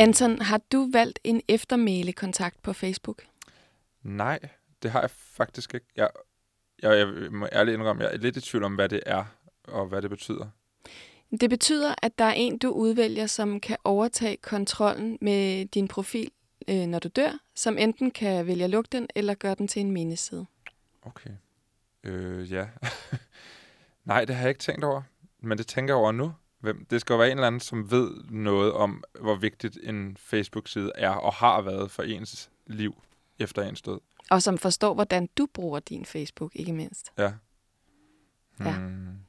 Anton, har du valgt en eftermæle-kontakt på Facebook? Nej, det har jeg faktisk ikke. Jeg, jeg, jeg må ærligt indrømme, jeg er lidt i tvivl om, hvad det er, og hvad det betyder. Det betyder, at der er en, du udvælger, som kan overtage kontrollen med din profil, øh, når du dør, som enten kan vælge at lukke den, eller gøre den til en mindeside. Okay. Øh, ja. Nej, det har jeg ikke tænkt over. Men det tænker jeg over nu. Hvem? Det skal jo være en eller anden, som ved noget om, hvor vigtigt en Facebook-side er og har været for ens liv efter ens død. Og som forstår, hvordan du bruger din Facebook, ikke mindst. Ja. Ja.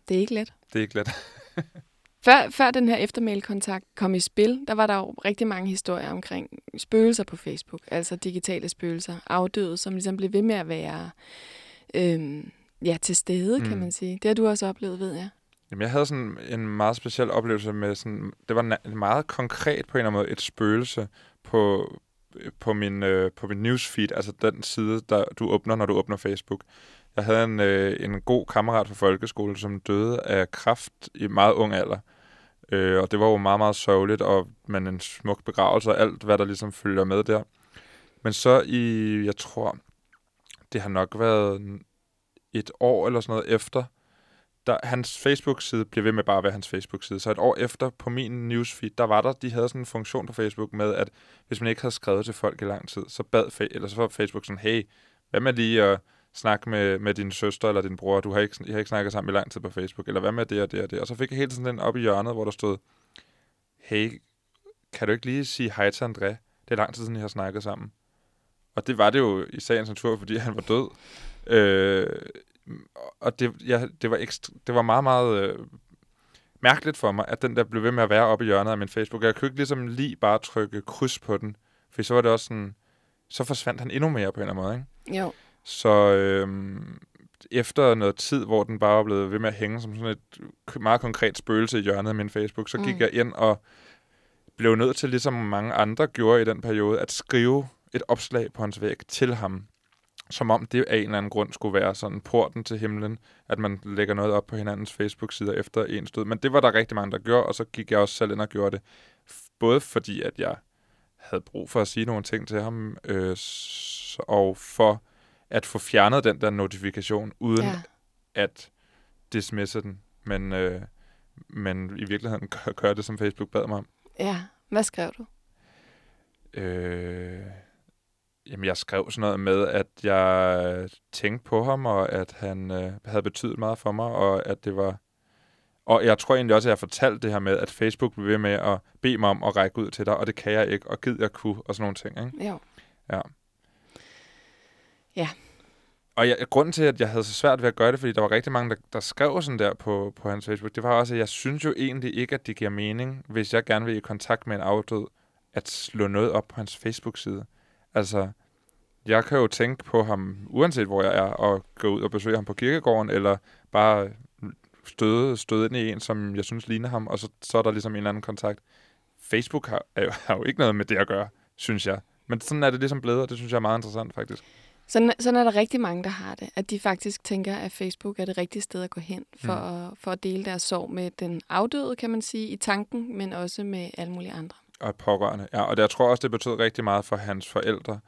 Det er ikke let. Det er ikke let. Før, før den her eftermailkontakt kom i spil, der var der jo rigtig mange historier omkring spøgelser på Facebook. Altså digitale spøgelser. Afdøde, som ligesom blev ved med at være øhm, ja, til stede, mm. kan man sige. Det har du også oplevet, ved jeg. Jamen, jeg havde sådan en meget speciel oplevelse med sådan... Det var meget konkret på en eller anden måde et spøgelse på, på min, øh, på min newsfeed, altså den side, der du åbner, når du åbner Facebook. Jeg havde en, øh, en god kammerat fra folkeskole, som døde af kræft i meget ung alder. Øh, og det var jo meget, meget sørgeligt, og men en smuk begravelse og alt, hvad der ligesom følger med der. Men så i, jeg tror, det har nok været et år eller sådan noget efter, der, hans Facebook-side blev ved med bare at være hans Facebook-side. Så et år efter på min newsfeed, der var der, de havde sådan en funktion på Facebook med, at hvis man ikke havde skrevet til folk i lang tid, så bad eller så var Facebook sådan, hey, hvad med lige at snakke med, med din søster eller din bror, du har ikke, I har ikke snakket sammen i lang tid på Facebook, eller hvad med det og det og det. Og så fik jeg hele tiden den op i hjørnet, hvor der stod, hey, kan du ikke lige sige hej til André? Det er lang tid siden, I har snakket sammen. Og det var det jo i sagens natur, fordi han var død. Øh, og det, ja, det, var ekstra, det var meget, meget øh, mærkeligt for mig, at den der blev ved med at være oppe i hjørnet af min Facebook. Jeg kunne ikke ligesom lige bare trykke kryds på den, for så var det også sådan, så forsvandt han endnu mere på en eller anden måde, ikke? Jo. Så øh, efter noget tid, hvor den bare var blevet ved med at hænge som sådan et meget konkret spøgelse i hjørnet af min Facebook, så gik mm. jeg ind og blev nødt til, ligesom mange andre gjorde i den periode, at skrive et opslag på hans væg til ham. Som om det af en eller anden grund skulle være sådan porten til himlen, at man lægger noget op på hinandens Facebook-sider efter en død. Men det var der rigtig mange, der gjorde, og så gik jeg også selv ind og gjorde det. Både fordi, at jeg havde brug for at sige nogle ting til ham, øh, og for at få fjernet den der notifikation, uden ja. at dismisse den. Men, øh, men i virkeligheden gør, gør det, som Facebook bad mig om. Ja, hvad skrev du? Øh, jamen, jeg skrev sådan noget med, at jeg tænkte på ham, og at han øh, havde betydet meget for mig, og at det var... Og jeg tror egentlig også, at jeg fortalte det her med, at Facebook blev ved med at bede mig om at række ud til dig, og det kan jeg ikke, og gid jeg kunne, og sådan nogle ting. Ikke? Jo. Ja. Ja. Og jeg, grunden til, at jeg havde så svært ved at gøre det, fordi der var rigtig mange, der, der skrev sådan der på, på hans Facebook, det var også, at jeg synes jo egentlig ikke, at det giver mening, hvis jeg gerne vil i kontakt med en afdød, at slå noget op på hans Facebook-side. Altså, jeg kan jo tænke på ham, uanset hvor jeg er, og gå ud og besøge ham på kirkegården, eller bare støde, støde ind i en, som jeg synes ligner ham, og så, så er der ligesom en eller anden kontakt. Facebook har, er jo, har jo ikke noget med det at gøre, synes jeg. Men sådan er det ligesom blevet, og det synes jeg er meget interessant faktisk. Sådan, sådan er der rigtig mange, der har det. At de faktisk tænker, at Facebook er det rigtige sted at gå hen for, mm. at, for at dele deres sorg med den afdøde, kan man sige, i tanken, men også med alle mulige andre. Og pårørende. Ja, og det, jeg tror også, det betød rigtig meget for hans forældre,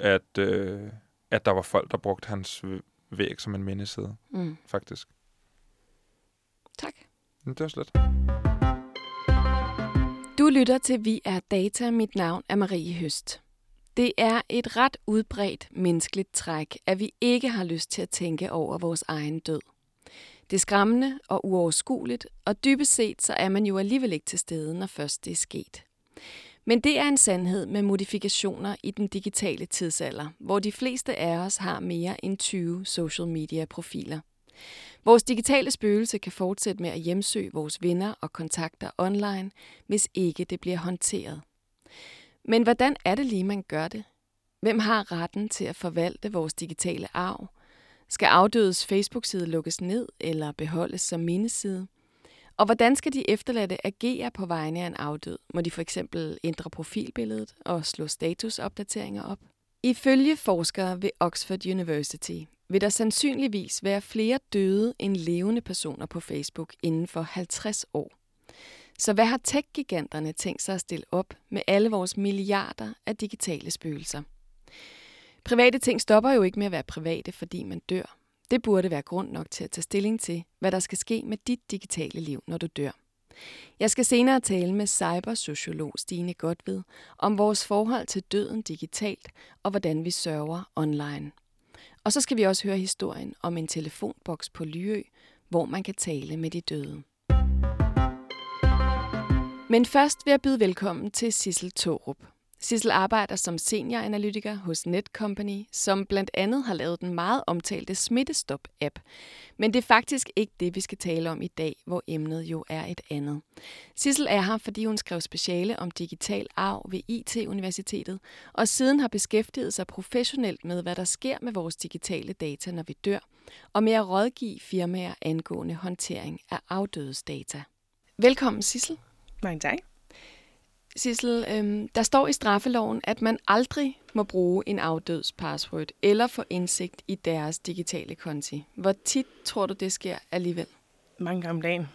at, øh, at der var folk, der brugte hans væg som en mindeside, mm. faktisk. Tak. Det var slet. Du lytter til Vi er Data. Mit navn er Marie Høst. Det er et ret udbredt menneskeligt træk, at vi ikke har lyst til at tænke over vores egen død. Det er skræmmende og uoverskueligt, og dybest set så er man jo alligevel ikke til stede, når først det er sket. Men det er en sandhed med modifikationer i den digitale tidsalder, hvor de fleste af os har mere end 20 social media profiler. Vores digitale spøgelse kan fortsætte med at hjemsøge vores venner og kontakter online, hvis ikke det bliver håndteret. Men hvordan er det lige, man gør det? Hvem har retten til at forvalte vores digitale arv? Skal afdødes Facebook-side lukkes ned eller beholdes som mindeside? Og hvordan skal de efterladte agere på vegne af en afdød? Må de for eksempel ændre profilbilledet og slå statusopdateringer op? Ifølge forskere ved Oxford University vil der sandsynligvis være flere døde end levende personer på Facebook inden for 50 år. Så hvad har tech-giganterne tænkt sig at stille op med alle vores milliarder af digitale spøgelser? Private ting stopper jo ikke med at være private, fordi man dør. Det burde være grund nok til at tage stilling til, hvad der skal ske med dit digitale liv, når du dør. Jeg skal senere tale med cybersociolog Stine Godved om vores forhold til døden digitalt og hvordan vi sørger online. Og så skal vi også høre historien om en telefonboks på Lyø, hvor man kan tale med de døde. Men først vil jeg byde velkommen til Sissel Torup. Sissel arbejder som senioranalytiker hos Netcompany, som blandt andet har lavet den meget omtalte Smittestop-app. Men det er faktisk ikke det, vi skal tale om i dag, hvor emnet jo er et andet. Sissel er her, fordi hun skrev speciale om digital arv ved IT-universitetet, og siden har beskæftiget sig professionelt med, hvad der sker med vores digitale data, når vi dør, og med at rådgive firmaer angående håndtering af afdødes data. Velkommen, Sissel. Mange tak. Sissel, øhm, der står i straffeloven, at man aldrig må bruge en afdøds password eller få indsigt i deres digitale konti. Hvor tit tror du, det sker alligevel? Mange gange om dagen.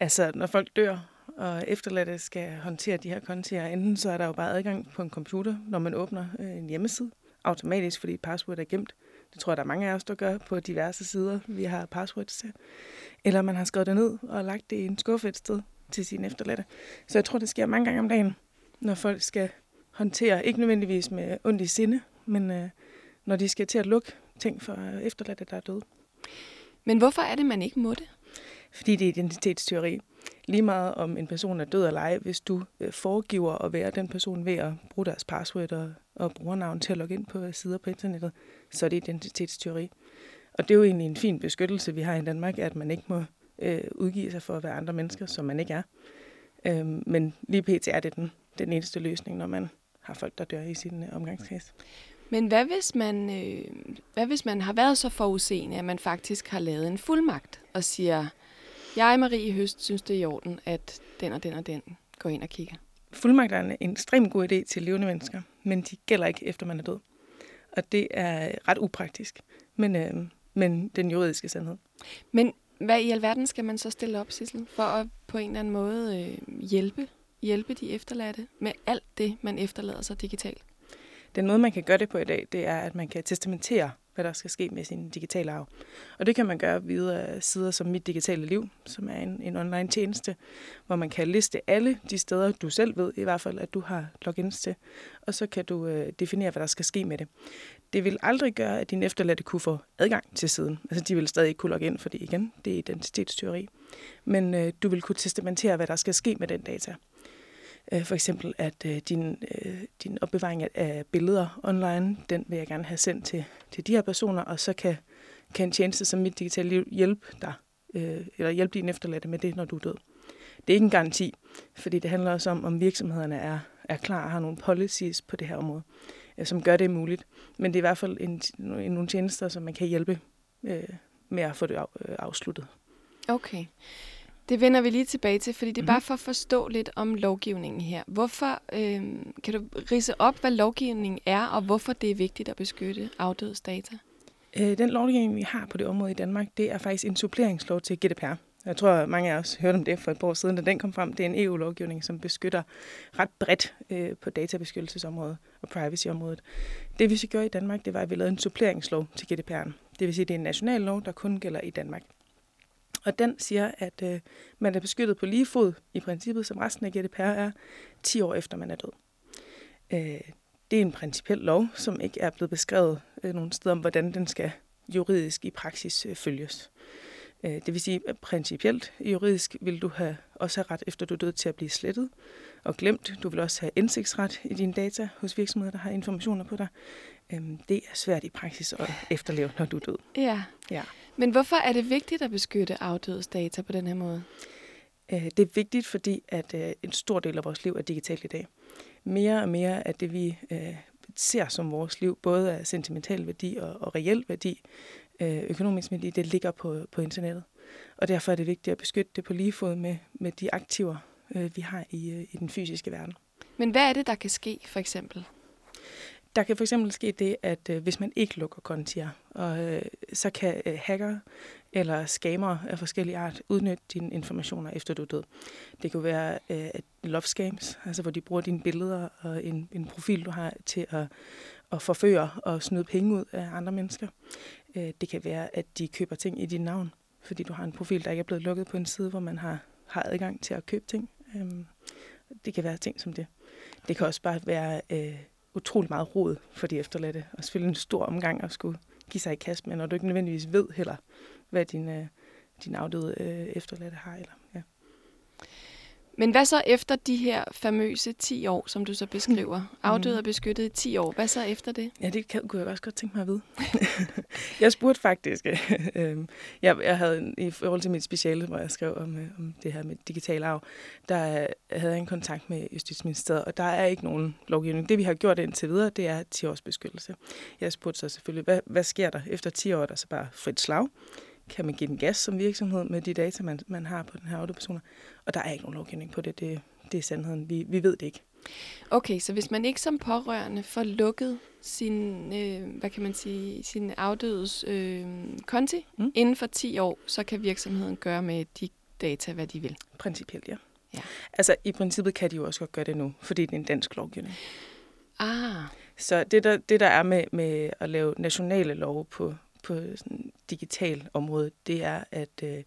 Altså, når folk dør, og efterladte skal håndtere de her kontier, enten så er der jo bare adgang på en computer, når man åbner øh, en hjemmeside, automatisk, fordi password er gemt. Det tror jeg, der er mange af os, der gør på diverse sider, vi har passwords til. Eller man har skrevet det ned og lagt det i en skuffe et sted til sine efterladte. Så jeg tror, det sker mange gange om dagen, når folk skal håndtere, ikke nødvendigvis med ondt i sinde, men øh, når de skal til at lukke ting for efterladte, der er døde. Men hvorfor er det, man ikke må det? Fordi det er identitetsteori. Lige meget om en person er død eller ej, hvis du øh, foregiver at være den person ved at bruge deres password og, og brugernavn til at logge ind på sider på internettet, så er det identitetsteori. Og det er jo egentlig en fin beskyttelse, vi har i Danmark, at man ikke må øh, udgive sig for at være andre mennesker, som man ikke er. Øh, men lige pt. er det den, den eneste løsning, når man har folk, der dør i sin øh, omgangskreds. Men hvad hvis, man, øh, hvad hvis man har været så forudseende, at man faktisk har lavet en fuldmagt og siger, jeg, Marie Høst, synes det er i orden, at den og den og den går ind og kigger? Fuldmagt er en ekstremt god idé til levende mennesker, men de gælder ikke efter man er død. Og det er ret upraktisk, men, øh, men den juridiske sandhed. Men hvad i alverden skal man så stille op, Sissel, for at på en eller anden måde øh, hjælpe, hjælpe de efterladte med alt det, man efterlader sig digitalt? Den måde, man kan gøre det på i dag, det er, at man kan testamentere, hvad der skal ske med sin digitale arv. Og det kan man gøre via sider som Mit Digitale Liv, som er en, en online tjeneste, hvor man kan liste alle de steder, du selv ved i hvert fald, at du har logins til, og så kan du øh, definere, hvad der skal ske med det. Det vil aldrig gøre, at dine efterladte kunne få adgang til siden. Altså, de vil stadig ikke kunne logge ind, fordi igen, det er identitetsteori. Men øh, du vil kunne testamentere, hvad der skal ske med den data. Øh, for eksempel, at øh, din, øh, din opbevaring af billeder online, den vil jeg gerne have sendt til, til de her personer, og så kan, kan en tjeneste som Mit Digitale Liv hjælpe dig, øh, eller hjælpe din efterladte med det, når du er død. Det er ikke en garanti, fordi det handler også om, om virksomhederne er, er klar og har nogle policies på det her område, øh, som gør det muligt. Men det er i hvert fald en, en, nogle tjenester, som man kan hjælpe øh, med at få det af, øh, afsluttet. Okay. Det vender vi lige tilbage til, fordi det er mm-hmm. bare for at forstå lidt om lovgivningen her. Hvorfor øh, kan du rise op, hvad lovgivningen er, og hvorfor det er vigtigt at beskytte afdødes data? Øh, den lovgivning, vi har på det område i Danmark, det er faktisk en suppleringslov til GDPR. Jeg tror, mange af os hørte om det for et par år siden, da den kom frem. Det er en EU-lovgivning, som beskytter ret bredt øh, på databeskyttelsesområdet og privacyområdet. Det vi så gjorde i Danmark, det var, at vi lavede en suppleringslov til GDPR'en. Det vil sige, at det er en national lov, der kun gælder i Danmark. Og den siger, at øh, man er beskyttet på lige fod i princippet, som resten af GDPR er, 10 år efter man er død. Øh, det er en principiel lov, som ikke er blevet beskrevet øh, nogen steder om, hvordan den skal juridisk i praksis øh, følges. Øh, det vil sige, at principielt juridisk vil du have, også have ret efter du er død til at blive slettet og glemt. Du vil også have indsigtsret i dine data hos virksomheder, der har informationer på dig. Øhm, det er svært i praksis at efterleve, når du er død. Ja. ja. Men hvorfor er det vigtigt at beskytte afdødes data på den her måde? Øh, det er vigtigt, fordi at øh, en stor del af vores liv er digitalt i dag. Mere og mere af det, vi øh, ser som vores liv, både af sentimental værdi og, og reel værdi, økonomisk værdi, det ligger på, på internettet. Og derfor er det vigtigt at beskytte det på lige fod med, med de aktiver, vi har i, i den fysiske verden. Men hvad er det, der kan ske, for eksempel? der kan for eksempel ske det, at øh, hvis man ikke lukker kontier, og, øh, så kan øh, hacker eller scammer af forskellige art udnytte dine informationer efter du er død. Det kunne være øh, love scams, altså hvor de bruger dine billeder og en, en profil, du har til at, at forføre og snyde penge ud af andre mennesker. Øh, det kan være, at de køber ting i dit navn, fordi du har en profil, der ikke er blevet lukket på en side, hvor man har, har adgang til at købe ting. Øhm, det kan være ting som det. Det kan også bare være øh, utrolig meget rod for de efterladte, og selvfølgelig en stor omgang at skulle give sig i kast med, når du ikke nødvendigvis ved heller, hvad din, øh, din afdøde øh, efterladte har. Eller. Men hvad så efter de her famøse 10 år, som du så beskriver? Mm. Afdøde og beskyttet i 10 år. Hvad så efter det? Ja, det kan, kunne jeg også godt tænke mig at vide. jeg spurgte faktisk, øh, jeg, jeg havde i forhold til mit speciale, hvor jeg skrev om, øh, om det her med digital arv, der havde jeg en kontakt med Justitsministeriet, og der er ikke nogen lovgivning. Det vi har gjort indtil videre, det er 10 års beskyttelse. Jeg spurgte så selvfølgelig, hvad, hvad sker der efter 10 år, der så bare frit slag? Kan man give den gas som virksomhed med de data, man, man har på den her autopersoner. Og der er ikke nogen lovgivning på det. Det, det er sandheden. Vi, vi ved det ikke. Okay, så hvis man ikke som pårørende får lukket sin, øh, hvad kan man sige, sin afdødes øh, konti mm. inden for 10 år, så kan virksomheden gøre med de data, hvad de vil? Principielt, ja. ja. Altså, i princippet kan de jo også godt gøre det nu, fordi det er en dansk lovgivning. Ah. Så det der, det, der er med, med at lave nationale love på, på sådan digital område, det er, at øh,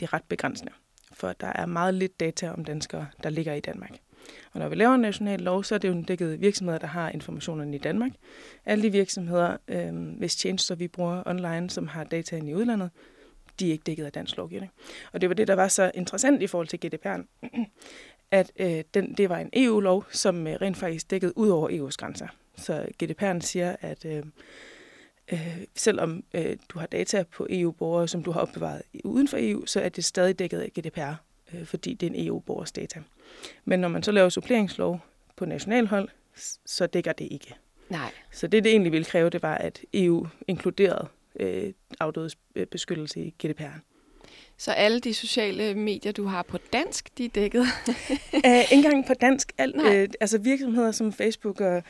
det er ret begrænsende. For der er meget lidt data om danskere, der ligger i Danmark. Og når vi laver en national lov, så er det jo en dækket virksomheder, der har informationerne i Danmark. Alle de virksomheder, øh, hvis tjenester vi bruger online, som har data i udlandet, de er ikke dækket af dansk lovgivning. Og det var det, der var så interessant i forhold til GDPR'en, at øh, den, det var en EU-lov, som øh, rent faktisk dækkede ud over EU's grænser. Så GDPR'en siger, at øh, øh, selvom øh, du har data på EU-borgere, som du har opbevaret uden for EU, så er det stadig dækket af GDPR, øh, fordi det er en EU-borgers data. Men når man så laver suppleringslov på nationalhold, så dækker det ikke. Nej. Så det, det egentlig ville kræve, det var, at EU inkluderede øh, afdødes øh, beskyttelse i GDPR. Så alle de sociale medier, du har på dansk, de er dækket? Æh, ikke engang på dansk. Alt, øh, altså virksomheder som Facebook og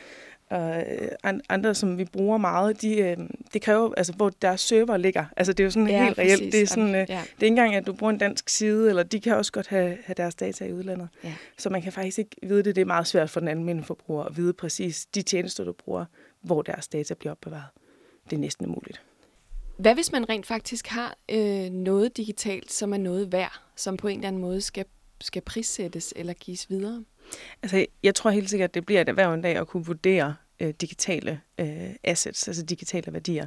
og øh, andre, som vi bruger meget, de, øh, det kræver, altså, hvor deres server ligger. Altså, det er jo sådan ja, helt præcis. reelt. Det er, sådan, øh, ja. det er ikke engang, at du bruger en dansk side, eller de kan også godt have, have deres data i udlandet. Ja. Så man kan faktisk ikke vide det. Det er meget svært for den almindelige forbruger at vide præcis de tjenester, du bruger, hvor deres data bliver opbevaret. Det er næsten umuligt. Hvad hvis man rent faktisk har øh, noget digitalt, som er noget værd, som på en eller anden måde skal, skal prissættes eller gives videre? Altså, jeg tror helt sikkert, at det bliver et erhverv en dag at kunne vurdere øh, digitale øh, assets, altså digitale værdier.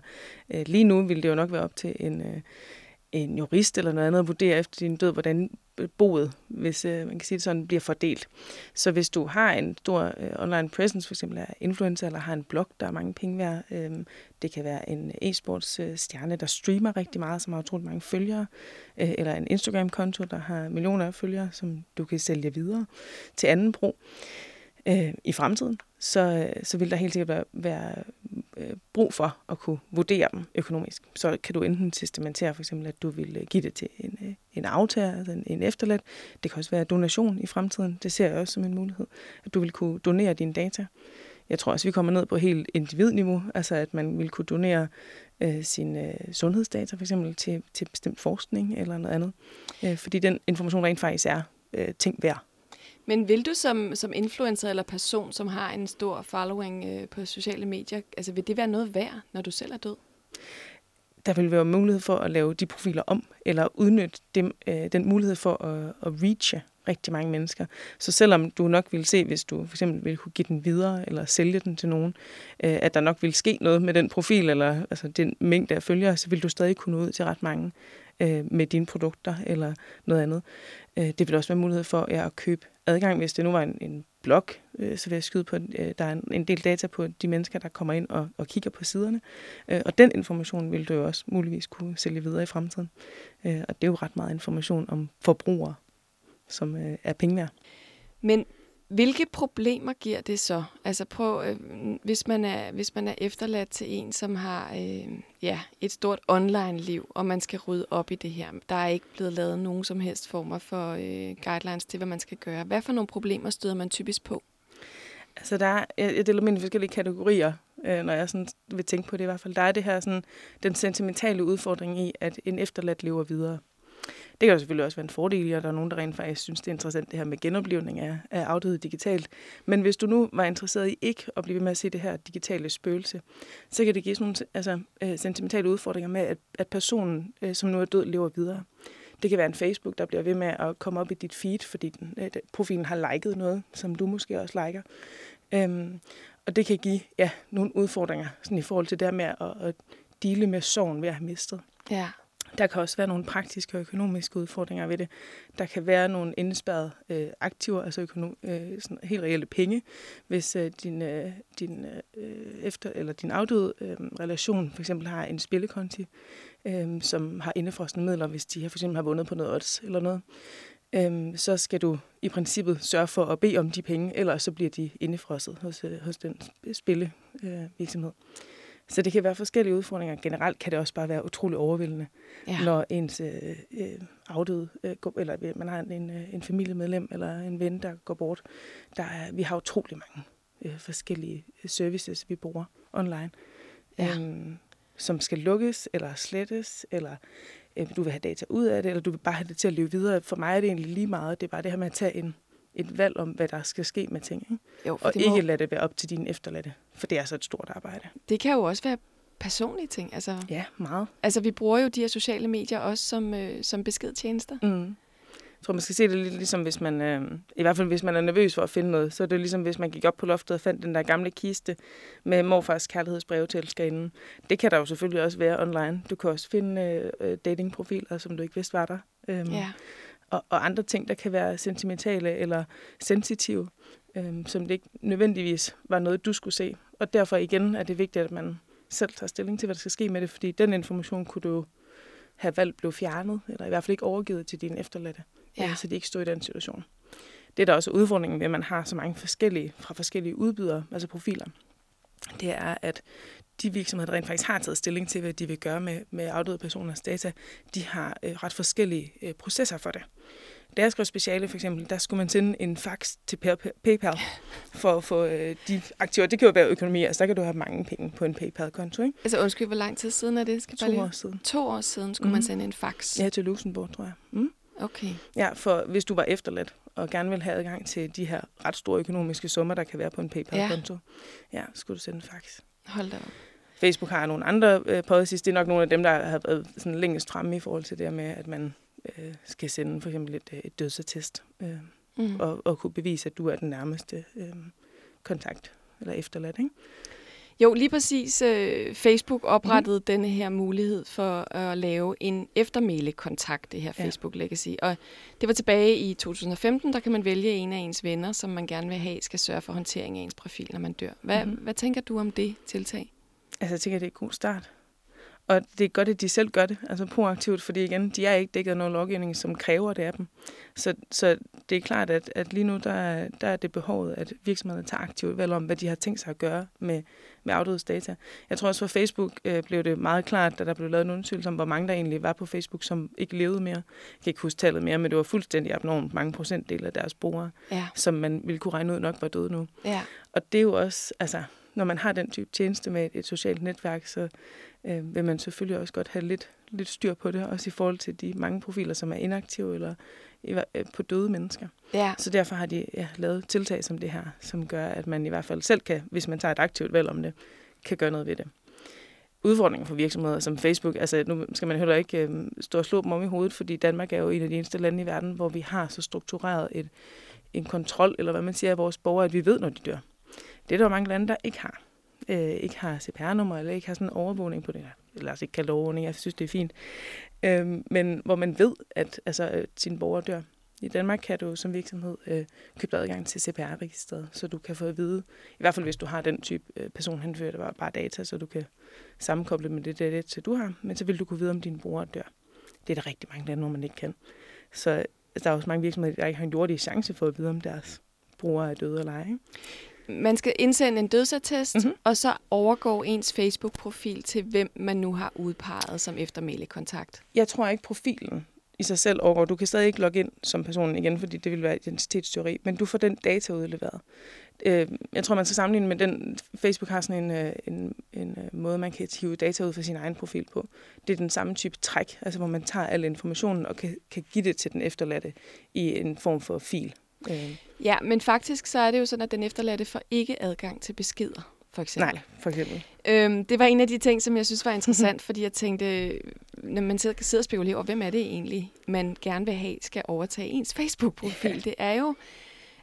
Øh, lige nu vil det jo nok være op til en, øh, en jurist eller noget andet at vurdere efter din død, hvordan boet, hvis øh, man kan sige det sådan, bliver fordelt. Så hvis du har en stor øh, online presence, for eksempel er influencer, eller har en blog, der er mange penge værd, øh, det kan være en e-sports øh, stjerne, der streamer rigtig meget, som har utroligt mange følgere, øh, eller en Instagram-konto, der har millioner af følgere, som du kan sælge videre til anden brug øh, Øh, i fremtiden, så, øh, så vil der helt sikkert være, være øh, brug for at kunne vurdere dem økonomisk. Så kan du enten testamentere for eksempel, at du vil øh, give det til en, øh, en aftager, altså en, en efterladt. Det kan også være donation i fremtiden. Det ser jeg også som en mulighed, at du vil kunne donere dine data. Jeg tror også, vi kommer ned på helt individniveau, altså at man vil kunne donere øh, sine øh, sundhedsdata for eksempel til, til bestemt forskning eller noget andet. Øh, fordi den information rent faktisk er øh, ting værd. Men vil du som, som influencer eller person, som har en stor following øh, på sociale medier, altså vil det være noget værd, når du selv er død? Der vil være mulighed for at lave de profiler om, eller udnytte dem, øh, den mulighed for at, at reache rigtig mange mennesker. Så selvom du nok vil se, hvis du for eksempel vil kunne give den videre, eller sælge den til nogen, øh, at der nok vil ske noget med den profil, eller altså den mængde af følgere, så vil du stadig kunne nå ud til ret mange øh, med dine produkter, eller noget andet. Øh, det vil også være mulighed for ja, at købe adgang, hvis det nu var en, en blog, øh, så vil jeg skyde på, at øh, der er en, en del data på de mennesker, der kommer ind og, og kigger på siderne. Øh, og den information vil du jo også muligvis kunne sælge videre i fremtiden. Øh, og det er jo ret meget information om forbrugere, som øh, er penge værd. Men hvilke problemer giver det så? Altså prøv, øh, hvis, man er, hvis man er efterladt til en, som har øh, ja, et stort online-liv, og man skal rydde op i det her. Der er ikke blevet lavet nogen som helst former for øh, guidelines til, hvad man skal gøre. Hvad for nogle problemer støder man typisk på? Altså, der er, jeg, jeg deler mine forskellige kategorier, øh, når jeg sådan vil tænke på det i hvert fald. Der er det her sådan, den sentimentale udfordring i, at en efterladt lever videre. Det kan jo selvfølgelig også være en fordel, og der er nogen, der rent faktisk synes, det er interessant, det her med genoplevning af, af afdøde digitalt. Men hvis du nu var interesseret i ikke at blive ved med at se det her digitale spøgelse, så kan det give sådan nogle altså, øh, sentimentale udfordringer med, at, at personen, øh, som nu er død, lever videre. Det kan være en Facebook, der bliver ved med at komme op i dit feed, fordi den, øh, profilen har liket noget, som du måske også liker. Øhm, og det kan give ja, nogle udfordringer sådan i forhold til det med at, at dele med sorgen ved at have mistet. Ja. Der kan også være nogle praktiske og økonomiske udfordringer ved det. Der kan være nogle indespærrede øh, aktiver, altså økonom, øh, sådan helt reelle penge, hvis øh, din, øh, din, øh, efter, eller din afdøde øh, relation for eksempel har en spillekonti, øh, som har indefrostende midler, hvis de for eksempel har vundet på noget odds eller noget. Øh, så skal du i princippet sørge for at bede om de penge, ellers så bliver de indefrosset hos, øh, hos den spillevirksomhed. Øh, virksomhed. Så det kan være forskellige udfordringer. Generelt kan det også bare være utrolig overvældende, ja. når ens øh, øh, afdøde, øh, går, eller man har en, øh, en familiemedlem eller en ven, der går bort. Der er, vi har utrolig mange øh, forskellige services, vi bruger online, ja. øhm, som skal lukkes eller slettes, eller øh, du vil have data ud af det, eller du vil bare have det til at leve videre. For mig er det egentlig lige meget. Det er bare det her med at tage en et valg om, hvad der skal ske med ting. Ikke? Jo, og ikke må... lade det være op til dine efterladte, for det er så et stort arbejde. Det kan jo også være personlige ting. Altså, ja, meget. Altså, vi bruger jo de her sociale medier også som, øh, som beskedtjenester. Mm. Jeg tror, man skal se det lidt ligesom, hvis man, øh, i hvert fald hvis man er nervøs for at finde noget, så er det ligesom, hvis man gik op på loftet og fandt den der gamle kiste med morfars kærlighedsbrev til elskerinden. Det kan der jo selvfølgelig også være online. Du kan også finde øh, datingprofiler, som du ikke vidste var der. Øhm, ja og, og andre ting, der kan være sentimentale eller sensitive, øhm, som det ikke nødvendigvis var noget, du skulle se. Og derfor igen er det vigtigt, at man selv tager stilling til, hvad der skal ske med det, fordi den information kunne du have valgt blev fjernet, eller i hvert fald ikke overgivet til dine efterladte, ja. så de ikke stod i den situation. Det er der også udfordringen ved, at man har så mange forskellige fra forskellige udbydere, altså profiler. Det er, at de virksomheder, der rent faktisk har taget stilling til, hvad de vil gøre med, med afdøde personers data, de har øh, ret forskellige øh, processer for det. Da jeg skrev speciale for eksempel, der skulle man sende en fax til PayPal for at få øh, de aktiver. Det kan jo være økonomi, altså der kan du have mange penge på en PayPal-konto, ikke? Altså undskyld, hvor lang tid siden er det? Skal to bare lige... år siden. To år siden skulle mm. man sende en fax? Ja, til Luxembourg, tror jeg. Mm. Okay. Ja, for hvis du var efterladt og gerne vil have adgang til de her ret store økonomiske summer, der kan være på en PayPal-konto, ja. ja, skulle du sende en fax. Hold da op. Facebook har nogle andre øh, policies. Det er nok nogle af dem, der har været sådan længest fremme i forhold til det med, at man øh, skal sende for eksempel et, øh, et dødsattest øh, mm. og, og kunne bevise, at du er den nærmeste øh, kontakt eller efterladt. Ikke? Jo, lige præcis. Øh, Facebook oprettede mm. denne her mulighed for at lave en eftermæle-kontakt, det her ja. Facebook Legacy. Og det var tilbage i 2015, der kan man vælge en af ens venner, som man gerne vil have, skal sørge for håndtering af ens profil, når man dør. Hvad, mm. hvad tænker du om det tiltag? Altså, jeg tænker, det er en god start. Og det er godt, at de selv gør det, altså proaktivt, fordi igen, de er ikke dækket af nogen lovgivning, som kræver det af dem. Så, så det er klart, at, at lige nu, der, der er det behovet, at virksomhederne tager aktivt valg om, hvad de har tænkt sig at gøre med, med afdødes data. Jeg tror også for Facebook øh, blev det meget klart, da der blev lavet en undersøgelse om, hvor mange der egentlig var på Facebook, som ikke levede mere. Jeg kan ikke huske tallet mere, men det var fuldstændig abnormt mange procentdel af deres brugere, ja. som man ville kunne regne ud nok var døde nu. Ja. Og det er jo også, altså, når man har den type tjeneste med et, socialt netværk, så øh, vil man selvfølgelig også godt have lidt, lidt styr på det, også i forhold til de mange profiler, som er inaktive eller på døde mennesker. Ja. Så derfor har de ja, lavet tiltag som det her, som gør, at man i hvert fald selv kan, hvis man tager et aktivt valg om det, kan gøre noget ved det. Udfordringen for virksomheder som Facebook, altså nu skal man heller ikke øh, stå og slå dem om i hovedet, fordi Danmark er jo en af de eneste lande i verden, hvor vi har så struktureret et, en kontrol, eller hvad man siger af vores borgere, at vi ved, når de dør. Det er der jo mange lande, der ikke har. Øh, ikke har CPR-nummer, eller ikke har sådan en overvågning på det. Eller altså ikke kalde overvågning, jeg synes, det er fint. Øh, men hvor man ved, at altså, øh, sine borgere dør. I Danmark kan du som virksomhed øh, købe adgang til CPR-registret, så du kan få at vide, i hvert fald hvis du har den type øh, personhenfører, der bare data, så du kan sammenkoble med det data, du har, men så vil du kunne vide, om dine brugere dør. Det er der rigtig mange lande, hvor man ikke kan. Så altså, der er også mange virksomheder, der ikke har en jordig chance for at vide, om deres brugere er døde eller ej. Man skal indsende en dødsattest, mm-hmm. og så overgår ens Facebook-profil til, hvem man nu har udpeget som eftermælekontakt. Jeg tror ikke, profilen i sig selv overgår. Du kan stadig ikke logge ind som person igen, fordi det vil være identitetsteori, men du får den data udleveret. Øh, jeg tror, man skal sammenligne med den... Facebook har sådan en, øh, en, en øh, måde, man kan hive data ud fra sin egen profil på. Det er den samme type træk, altså hvor man tager al informationen og kan, kan give det til den efterladte i en form for fil. Øh. Ja, men faktisk så er det jo sådan, at den efterladte får ikke adgang til beskeder for eksempel. Nej, for eksempel. Øhm, det var en af de ting, som jeg synes var interessant, fordi jeg tænkte, når man sidder, sidder og spekulerer over, hvem er det egentlig, man gerne vil have, skal overtage ens Facebook-profil. Ja. Det er jo,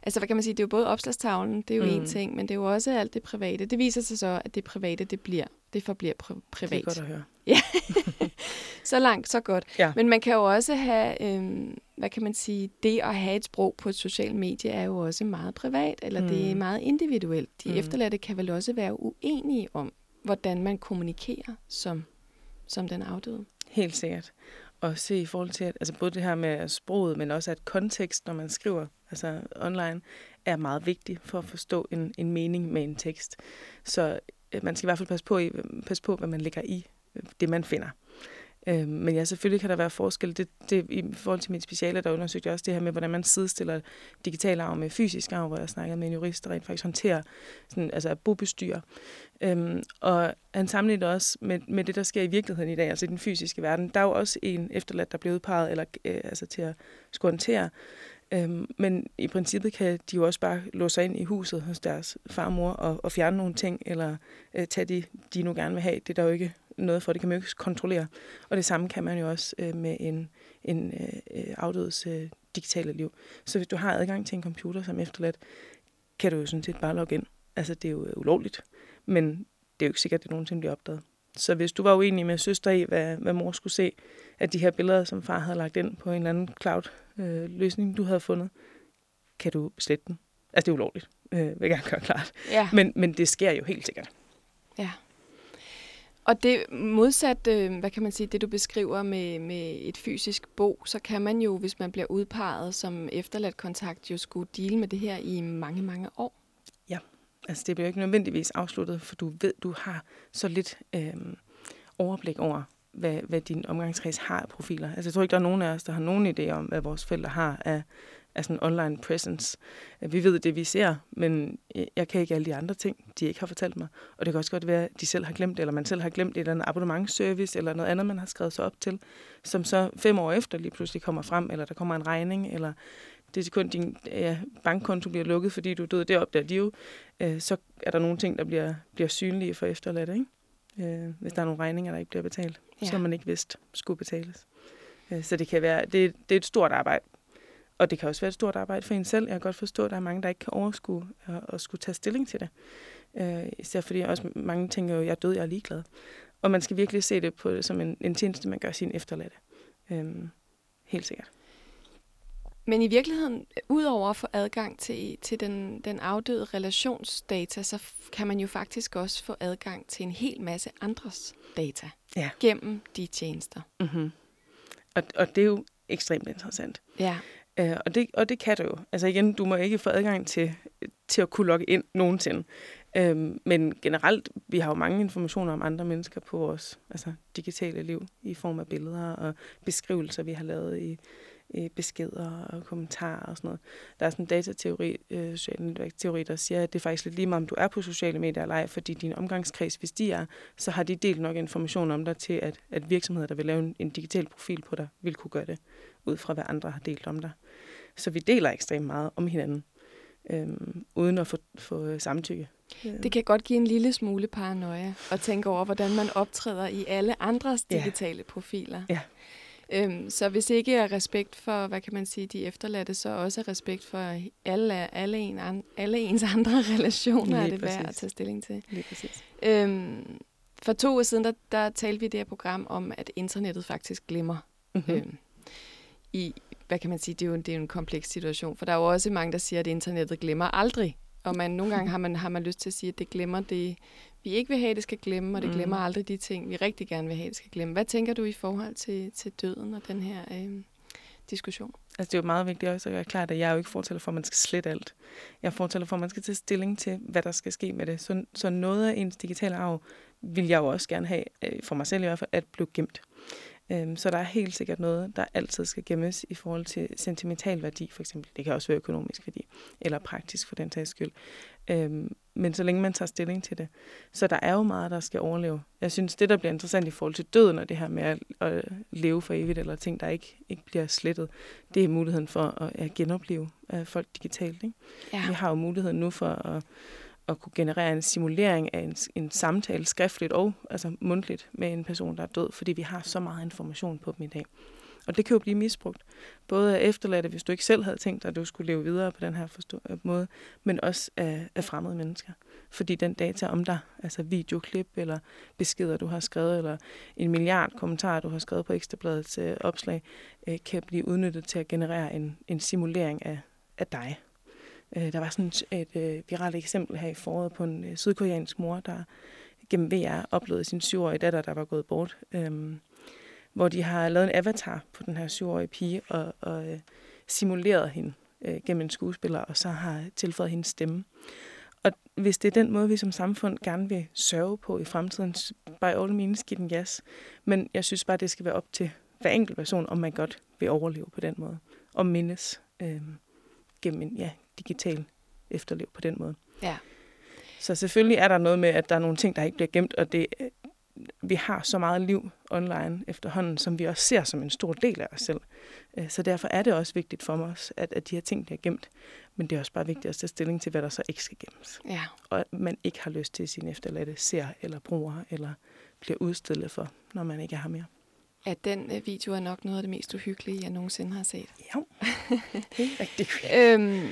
altså hvad kan man sige, det er jo både opslagstavlen, det er jo mm. en ting, men det er jo også alt det private. Det viser sig så, at det private, det bliver, det forbliver pri- privat. Det er godt at høre. Ja, så langt, så godt. Ja. Men man kan jo også have, øhm, hvad kan man sige, det at have et sprog på et socialt medie er jo også meget privat, eller mm. det er mm. meget individuelt. De mm. efterladte kan vel også være uenige om, hvordan man kommunikerer som, som den afdøde. Helt sikkert. Og se i forhold til, at altså både det her med sproget, men også at kontekst, når man skriver altså online, er meget vigtigt for at forstå en, en mening med en tekst. Så øh, man skal i hvert fald passe på, passe på, hvad man lægger i øh, det, man finder. Øh, men ja, selvfølgelig kan der være forskel. Det, det, I forhold til mit speciale, der undersøgte jeg også det her med, hvordan man sidestiller digital arv med fysisk arv, hvor jeg snakkede med en jurist, der rent faktisk håndterer sådan, altså bobestyr. Øhm, og han sammenligner også med, med det, der sker i virkeligheden i dag, altså i den fysiske verden. Der er jo også en efterladt, der bliver udpeget eller, øh, altså til at skulle håndtere. Øhm, men i princippet kan de jo også bare låse sig ind i huset hos deres farmor og og, og fjerne nogle ting, eller øh, tage de, de nu gerne vil have. Det er der jo ikke noget for, det kan man jo ikke kontrollere. Og det samme kan man jo også øh, med en, en øh, afdødes øh, digitale liv. Så hvis du har adgang til en computer som efterladt, kan du jo sådan set bare logge ind. Altså det er jo øh, ulovligt, men det er jo ikke sikkert, at det nogensinde bliver opdaget. Så hvis du var uenig med søster i, hvad, hvad mor skulle se af de her billeder, som far havde lagt ind på en eller anden cloud-løsning, øh, du havde fundet, kan du slette den. Altså det er ulovligt, øh, vil jeg gerne gøre klart. Ja. Men, men det sker jo helt sikkert. Ja. Og det modsat, øh, hvad kan man sige, det du beskriver med, med et fysisk bo, så kan man jo, hvis man bliver udpeget som efterladt kontakt, jo skulle dele med det her i mange, mange år. Ja, altså det bliver ikke nødvendigvis afsluttet, for du ved, du har så lidt øh, overblik over, hvad, hvad din omgangskreds har af profiler. Altså jeg tror ikke, der er nogen af os, der har nogen idé om, hvad vores forældre har af, af sådan online presence. Vi ved det, vi ser, men jeg kan ikke alle de andre ting, de ikke har fortalt mig. Og det kan også godt være, at de selv har glemt eller man selv har glemt et eller andet abonnementsservice, eller noget andet, man har skrevet sig op til, som så fem år efter lige pludselig kommer frem, eller der kommer en regning, eller det er kun din ja, bankkonto bliver lukket, fordi du er død, det opdager de jo. Øh, så er der nogle ting, der bliver, bliver synlige for efterladt, ikke? Øh, hvis der er nogle regninger, der ikke bliver betalt, ja. som man ikke vidste skulle betales. Øh, så det kan være, det, det er et stort arbejde, og det kan også være et stort arbejde for en selv. Jeg kan godt forstå, at der er mange, der ikke kan overskue at, at skulle tage stilling til det. Øh, især fordi også mange tænker jo, jeg er død, jeg er ligeglad. Og man skal virkelig se det på, som en, en tjeneste, man gør sin efterladte. Øh, helt sikkert. Men i virkeligheden, udover at få adgang til, til den, den afdøde relationsdata, så kan man jo faktisk også få adgang til en hel masse andres data ja. gennem de tjenester. Mm-hmm. Og, og det er jo ekstremt interessant. Ja. Øh, og, det, og det kan du jo. Altså igen, du må ikke få adgang til, til at kunne logge ind nogensinde. Øh, men generelt, vi har jo mange informationer om andre mennesker på vores altså, digitale liv, i form af billeder og beskrivelser, vi har lavet i, i beskeder og kommentarer og sådan noget. Der er sådan en datateori, øh, social teori, der siger, at det er faktisk lidt lige meget, om du er på sociale medier eller ej, fordi din omgangskreds, hvis de er, så har de delt nok information om dig til, at, at virksomheder, der vil lave en, en digital profil på dig, vil kunne gøre det, ud fra hvad andre har delt om dig. Så vi deler ekstremt meget om hinanden, øhm, uden at få, få samtykke. Det kan godt give en lille smule paranoia at tænke over, hvordan man optræder i alle andres digitale ja. profiler. Ja. Øhm, så hvis ikke er respekt for, hvad kan man sige, de efterladte, så også respekt for alle, alle, en, an, alle ens andre relationer, Lige er det præcis. værd at tage stilling til. Lige præcis. Øhm, for to år siden, der, der talte vi i det her program om, at internettet faktisk glemmer. Mm-hmm. Øhm, i, hvad kan man sige, det er, jo, det er jo en kompleks situation, for der er jo også mange, der siger, at internettet glemmer aldrig. Og man, nogle gange har man, har man lyst til at sige, at det glemmer det, vi ikke vil have, det skal glemme, og det mm. glemmer aldrig de ting, vi rigtig gerne vil have, det skal glemme. Hvad tænker du i forhold til, til døden og den her øh, diskussion? Altså det er jo meget vigtigt også at gøre klart, at jeg er jo ikke fortæller for, at man skal slette alt. Jeg fortæller for, at man skal tage stilling til, hvad der skal ske med det. Så, så noget af ens digitale arv vil jeg jo også gerne have, øh, for mig selv i hvert fald, at blive gemt. Øhm, så der er helt sikkert noget, der altid skal gemmes i forhold til sentimental værdi, for eksempel. Det kan også være økonomisk værdi, eller praktisk for den tages skyld. Øhm, men så længe man tager stilling til det. Så der er jo meget, der skal overleve. Jeg synes, det, der bliver interessant i forhold til døden, og det her med at, at leve for evigt, eller ting, der ikke, ikke bliver slettet, det er muligheden for at, at genopleve uh, folk digitalt. Ikke? Ja. Vi har jo muligheden nu for at, at kunne generere en simulering af en, en samtale skriftligt og altså mundtligt med en person, der er død, fordi vi har så meget information på dem i dag. Og det kan jo blive misbrugt. Både af efterladte, hvis du ikke selv havde tænkt dig, at du skulle leve videre på den her forstå- øh, måde, men også af, af fremmede mennesker. Fordi den data om dig, altså videoklip eller beskeder, du har skrevet, eller en milliard kommentarer, du har skrevet på Ekstrabladets øh, opslag, øh, kan blive udnyttet til at generere en, en simulering af, af dig. Øh, der var sådan et øh, viralt eksempel her i foråret på en øh, sydkoreansk mor, der gennem VR oplevede sin syvårige datter, der var gået bort. Øh, hvor de har lavet en avatar på den her syvårige pige og, og øh, simuleret hende øh, gennem en skuespiller, og så har tilføjet hendes stemme. Og hvis det er den måde, vi som samfund gerne vil sørge på i fremtiden, by all means, give den gas. Men jeg synes bare, det skal være op til hver enkelt person, om man godt vil overleve på den måde. Og mindes øh, gennem en ja, digital efterlev på den måde. Ja. Så selvfølgelig er der noget med, at der er nogle ting, der ikke bliver gemt, og det vi har så meget liv online efterhånden, som vi også ser som en stor del af os selv. Øh, så derfor er det også vigtigt for os, at, at de her ting bliver gemt. Men det er også bare vigtigt at tage stilling til, hvad der så ikke skal gemmes. Ja. Og at man ikke har lyst til at sin efterladte ser eller bruger, eller bliver udstillet for, når man ikke har mere. At den øh, video er nok noget af det mest uhyggelige, jeg nogensinde har set. Ja, det er øhm,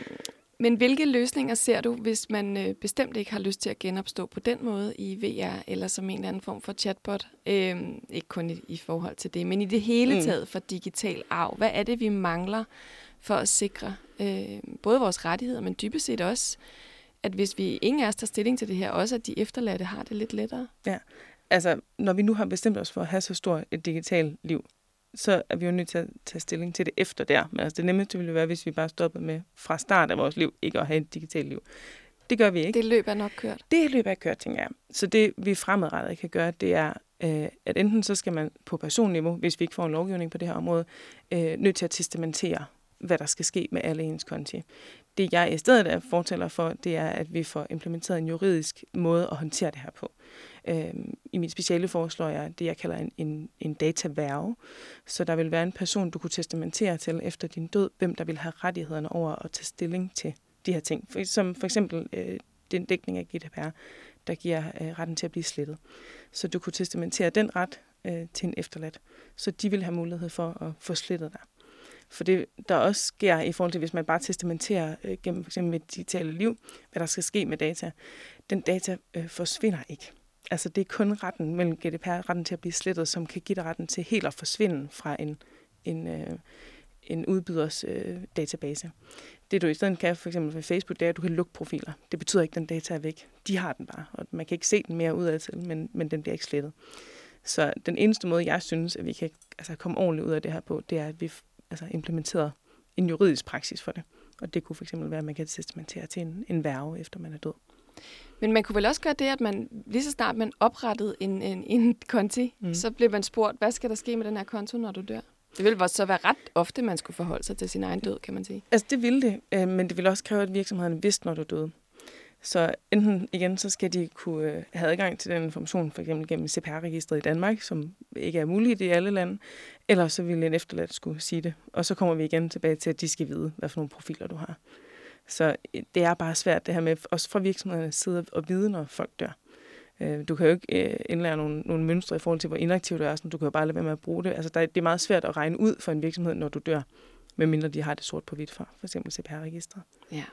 men hvilke løsninger ser du, hvis man øh, bestemt ikke har lyst til at genopstå på den måde i VR, eller som en eller anden form for chatbot? Øh, ikke kun i, i forhold til det, men i det hele mm. taget for digital arv. Hvad er det, vi mangler for at sikre øh, både vores rettigheder, men dybest set også, at hvis vi ingen af os tager stilling til det her, også at de efterladte har det lidt lettere? Ja, altså når vi nu har bestemt os for at have så stort et digitalt liv, så er vi jo nødt til at tage stilling til det efter der. Men altså det nemmeste ville være, hvis vi bare stoppede med fra start af vores liv, ikke at have et digitalt liv. Det gør vi ikke. Det løb er nok kørt. Det løb er kørt, tænker jeg. Så det vi fremadrettet kan gøre, det er, øh, at enten så skal man på personniveau, hvis vi ikke får en lovgivning på det her område, øh, nødt til at testamentere, hvad der skal ske med alle ens konti. Det jeg i stedet er fortæller for, det er, at vi får implementeret en juridisk måde at håndtere det her på. Øh, Øhm, I mit speciale foreslår jeg det, jeg kalder en, en, en dataværge. Så der vil være en person, du kunne testamentere til efter din død, hvem der vil have rettighederne over at tage stilling til de her ting. For, som for eksempel øh, den dækning af GDPR, der giver øh, retten til at blive slettet. Så du kunne testamentere den ret øh, til en efterladt, så de vil have mulighed for at få slettet dig. For det, der også sker i forhold til, hvis man bare testamenterer øh, gennem for eksempel et digitale liv, hvad der skal ske med data, den data øh, forsvinder ikke. Altså det er kun retten mellem GDPR, retten til at blive slettet, som kan give dig retten til helt at forsvinde fra en, en, øh, en udbyders øh, database. Det du i stedet kan, for eksempel med Facebook, det er, at du kan lukke profiler. Det betyder ikke, at den data er væk. De har den bare, og man kan ikke se den mere udad til, men, men den bliver ikke slettet. Så den eneste måde, jeg synes, at vi kan altså, komme ordentligt ud af det her på, det er, at vi altså, implementerer en juridisk praksis for det. Og det kunne for eksempel være, at man kan testamentere til en, en værve, efter man er død. Men man kunne vel også gøre det, at man lige så snart man oprettede en, en, en konti, mm. så blev man spurgt, hvad skal der ske med den her konto, når du dør? Det ville så være ret ofte, man skulle forholde sig til sin egen død, kan man sige. Altså det ville det, øh, men det ville også kræve, at virksomheden vidste, når du døde. Så enten igen, så skal de kunne øh, have adgang til den information, for eksempel gennem CPR-registret i Danmark, som ikke er muligt i alle lande, eller så ville en efterladt skulle sige det. Og så kommer vi igen tilbage til, at de skal vide, hvad for nogle profiler du har. Så øh, det er bare svært det her med, også fra virksomhedernes side, at vide, når folk dør. Øh, du kan jo ikke øh, indlære nogle, nogle mønstre i forhold til, hvor inaktiv du er. Sådan, du kan jo bare lade være med at bruge det. Altså, der, det er meget svært at regne ud for en virksomhed, når du dør, medmindre de har det sort på hvidt for, for eksempel CPR-registret. Ja.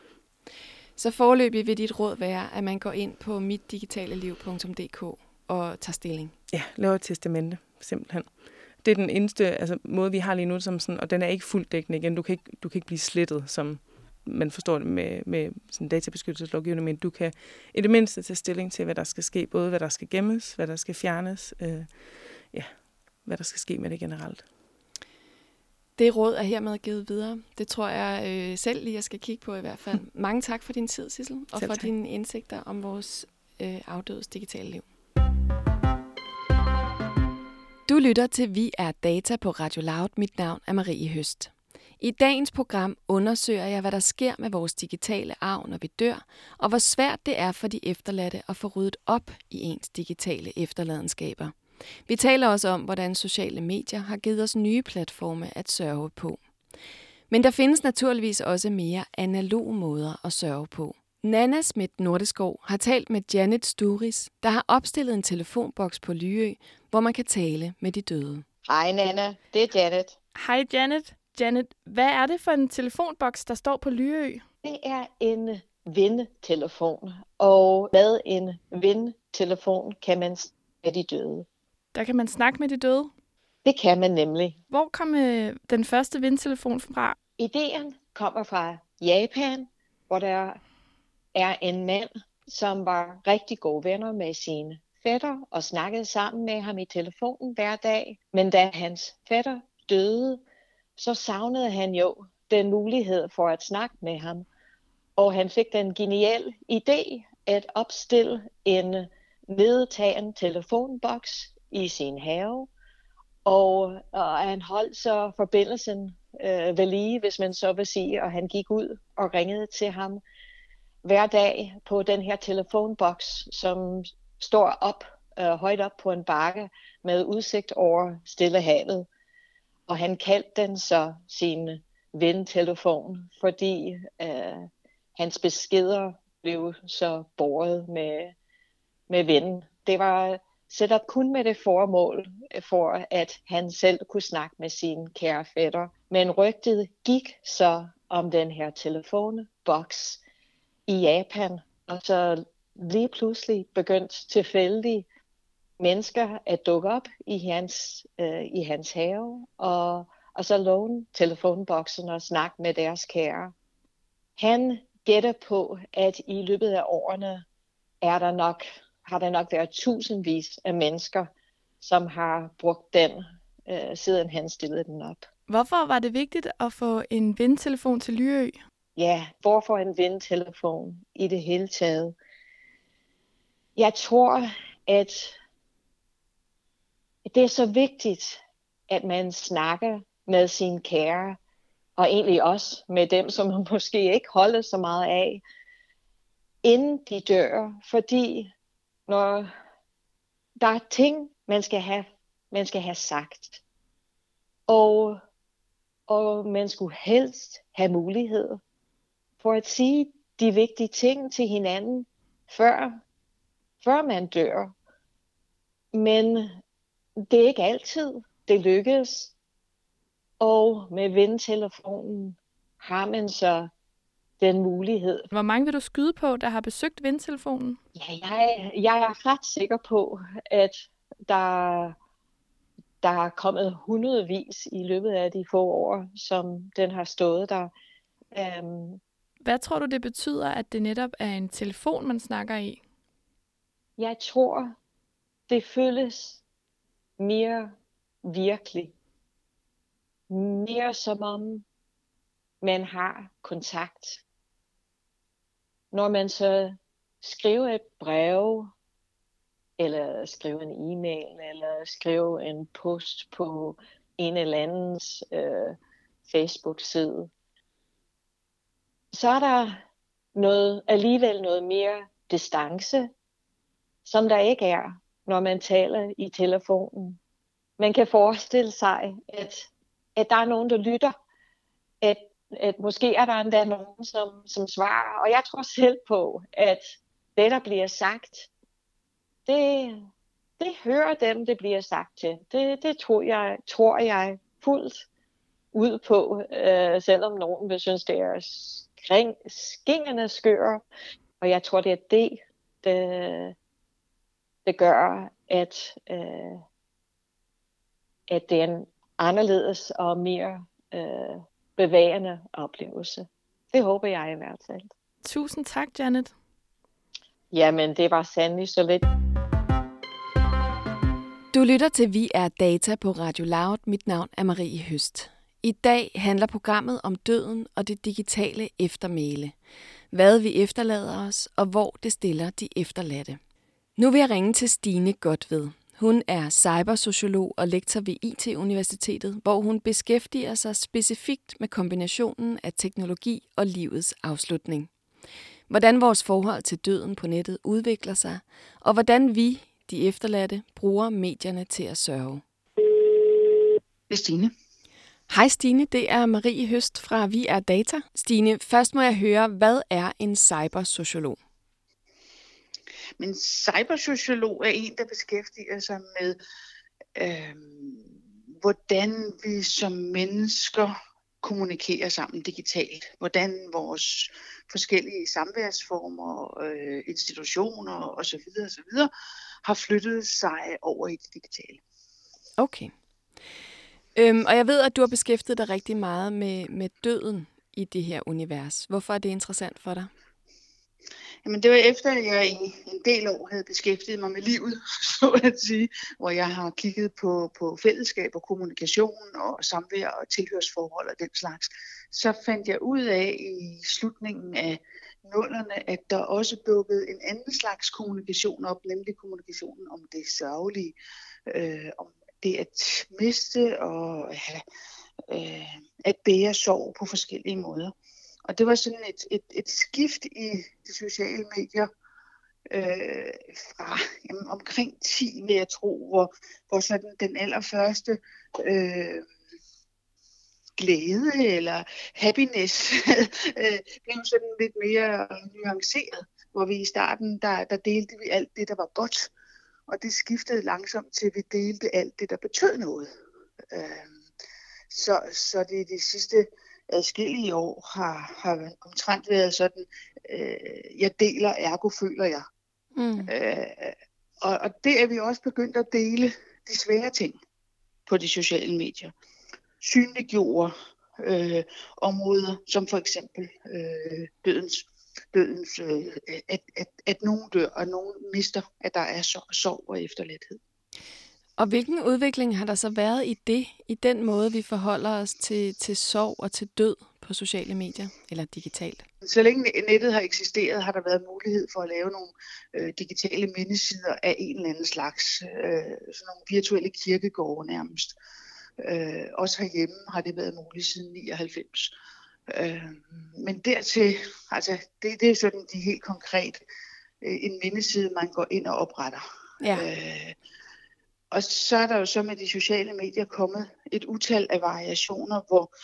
Så forløbig vil dit råd være, at man går ind på mitdigitaleliv.dk og tager stilling? Ja, laver et testamente, simpelthen. Det er den eneste altså, måde, vi har lige nu, som sådan, og den er ikke fuldt dækkende igen. Du kan ikke, du kan ikke blive slettet som man forstår det med, med sådan databeskyttelseslovgivning, men du kan i det mindste tage stilling til, hvad der skal ske, både hvad der skal gemmes, hvad der skal fjernes, øh, ja, hvad der skal ske med det generelt. Det råd er hermed givet videre. Det tror jeg øh, selv lige, jeg skal kigge på i hvert fald. Mange tak for din tid, Sissel, og selv for tak. dine indsigter om vores øh, afdødes digitale liv. Du lytter til Vi er Data på Radio Loud. Mit navn er Marie Høst. I dagens program undersøger jeg, hvad der sker med vores digitale arv, når vi dør, og hvor svært det er for de efterladte at få ryddet op i ens digitale efterladenskaber. Vi taler også om, hvordan sociale medier har givet os nye platforme at sørge på. Men der findes naturligvis også mere analoge måder at sørge på. Nana Schmidt Nordeskov har talt med Janet Sturis, der har opstillet en telefonboks på Lyø, hvor man kan tale med de døde. Hej Nana, det er Janet. Hej Janet. Janet, hvad er det for en telefonboks, der står på Lyø? Det er en vindtelefon, og med en vindtelefon kan man med de døde. Der kan man snakke med de døde? Det kan man nemlig. Hvor kom øh, den første vindtelefon fra? Ideen kommer fra Japan, hvor der er en mand, som var rigtig gode venner med sine fætter og snakkede sammen med ham i telefonen hver dag. Men da hans fætter døde, så savnede han jo den mulighed for at snakke med ham. Og han fik den geniale idé at opstille en nedtagen telefonboks i sin have, og, og han holdt så forbindelsen øh, ved lige, hvis man så vil sige, og han gik ud og ringede til ham hver dag på den her telefonboks, som står op, øh, højt op på en bakke med udsigt over Stillehavet. Og han kaldte den så sin vindtelefon, fordi øh, hans beskeder blev så båret med, med ven. Det var sat op kun med det formål for, at han selv kunne snakke med sine kære fætter. Men rygtet gik så om den her telefonboks i Japan, og så lige pludselig begyndte tilfældigt mennesker at dukke op i hans, øh, i hans have, og, og så låne telefonboksen og snakke med deres kære. Han gætter på, at i løbet af årene er der nok, har der nok været tusindvis af mennesker, som har brugt den, øh, siden han stillede den op. Hvorfor var det vigtigt at få en vindtelefon til Lyø? Ja, hvorfor en vindtelefon i det hele taget? Jeg tror, at det er så vigtigt, at man snakker med sine kære, og egentlig også med dem, som man måske ikke holder så meget af, inden de dør. Fordi når der er ting, man skal have, man skal have sagt, og, og man skulle helst have mulighed for at sige de vigtige ting til hinanden, før, før man dør. Men det er ikke altid, det lykkes. Og med vindtelefonen har man så den mulighed. Hvor mange vil du skyde på, der har besøgt vindtelefonen? Ja, jeg, jeg er ret sikker på, at der, der er kommet hundredvis i løbet af de få år, som den har stået der. Um, Hvad tror du, det betyder, at det netop er en telefon, man snakker i? jeg tror, det føles mere virkelig. Mere som om man har kontakt. Når man så skriver et brev, eller skriver en e-mail, eller skriver en post på en eller andens øh, Facebook-side, så er der noget, alligevel noget mere distance, som der ikke er, når man taler i telefonen. Man kan forestille sig, at, at der er nogen, der lytter, at, at måske er der endda nogen, som, som svarer. Og jeg tror selv på, at det, der bliver sagt, det, det hører dem, det bliver sagt til. Det, det tror, jeg, tror jeg fuldt ud på, øh, selvom nogen vil synes, det er skring, skingende skør. Og jeg tror, det er det, det, det gør, at, øh, at det er en anderledes og mere øh, bevægende oplevelse. Det håber jeg i hvert fald. Tusind tak, Janet. Jamen, det var sandelig så lidt. Du lytter til Vi er Data på Radio Loud. Mit navn er Marie Høst. I dag handler programmet om døden og det digitale eftermæle. Hvad vi efterlader os, og hvor det stiller de efterladte. Nu vil jeg ringe til Stine Godved. Hun er cybersociolog og lektor ved IT-universitetet, hvor hun beskæftiger sig specifikt med kombinationen af teknologi og livets afslutning. Hvordan vores forhold til døden på nettet udvikler sig, og hvordan vi, de efterladte, bruger medierne til at sørge. Det er Stine. Hej Stine, det er Marie Høst fra Vi er Data. Stine, først må jeg høre, hvad er en cybersociolog? Men cybersociolog er en, der beskæftiger sig med, øh, hvordan vi som mennesker kommunikerer sammen digitalt. Hvordan vores forskellige samværsformer, øh, institutioner osv. osv. har flyttet sig over i det digitale. Okay. Øhm, og jeg ved, at du har beskæftiget dig rigtig meget med, med døden i det her univers. Hvorfor er det interessant for dig? Jamen det var efter, at jeg i en del år havde beskæftiget mig med livet, så at sige, hvor jeg har kigget på, på fællesskab og kommunikation og samvær og tilhørsforhold og den slags. Så fandt jeg ud af i slutningen af nullerne, at der også dukkede en anden slags kommunikation op, nemlig kommunikationen om det sørgelige, øh, om det at miste og have, øh, at bære sorg på forskellige måder. Og det var sådan et, et, et skift i de sociale medier øh, fra jamen, omkring 10, vil jeg tro, hvor, hvor sådan den allerførste øh, glæde eller happiness øh, blev sådan lidt mere nuanceret, hvor vi i starten, der, der delte vi alt det, der var godt, og det skiftede langsomt til, at vi delte alt det, der betød noget. Øh, så, så det er de sidste adskillige år har, har omtrent været sådan, øh, jeg deler, ergo føler jeg. Mm. Øh, og, og det er vi også begyndt at dele de svære ting på de sociale medier. Synliggjorde øh, områder, som for eksempel øh, dødens, dødens øh, at, at, at nogen dør, og nogen mister, at der er sorg, sorg og efterladthed. Og hvilken udvikling har der så været i det, i den måde, vi forholder os til, til sorg og til død på sociale medier eller digitalt? Så længe nettet har eksisteret, har der været mulighed for at lave nogle øh, digitale mindesider af en eller anden slags, øh, sådan nogle virtuelle kirkegårde nærmest. Øh, også herhjemme har det været muligt siden 99. Øh, men dertil, altså det, det er sådan de helt konkret øh, en mindeside, man går ind og opretter. Ja. Øh, og så er der jo så med de sociale medier kommet et utal af variationer, hvor,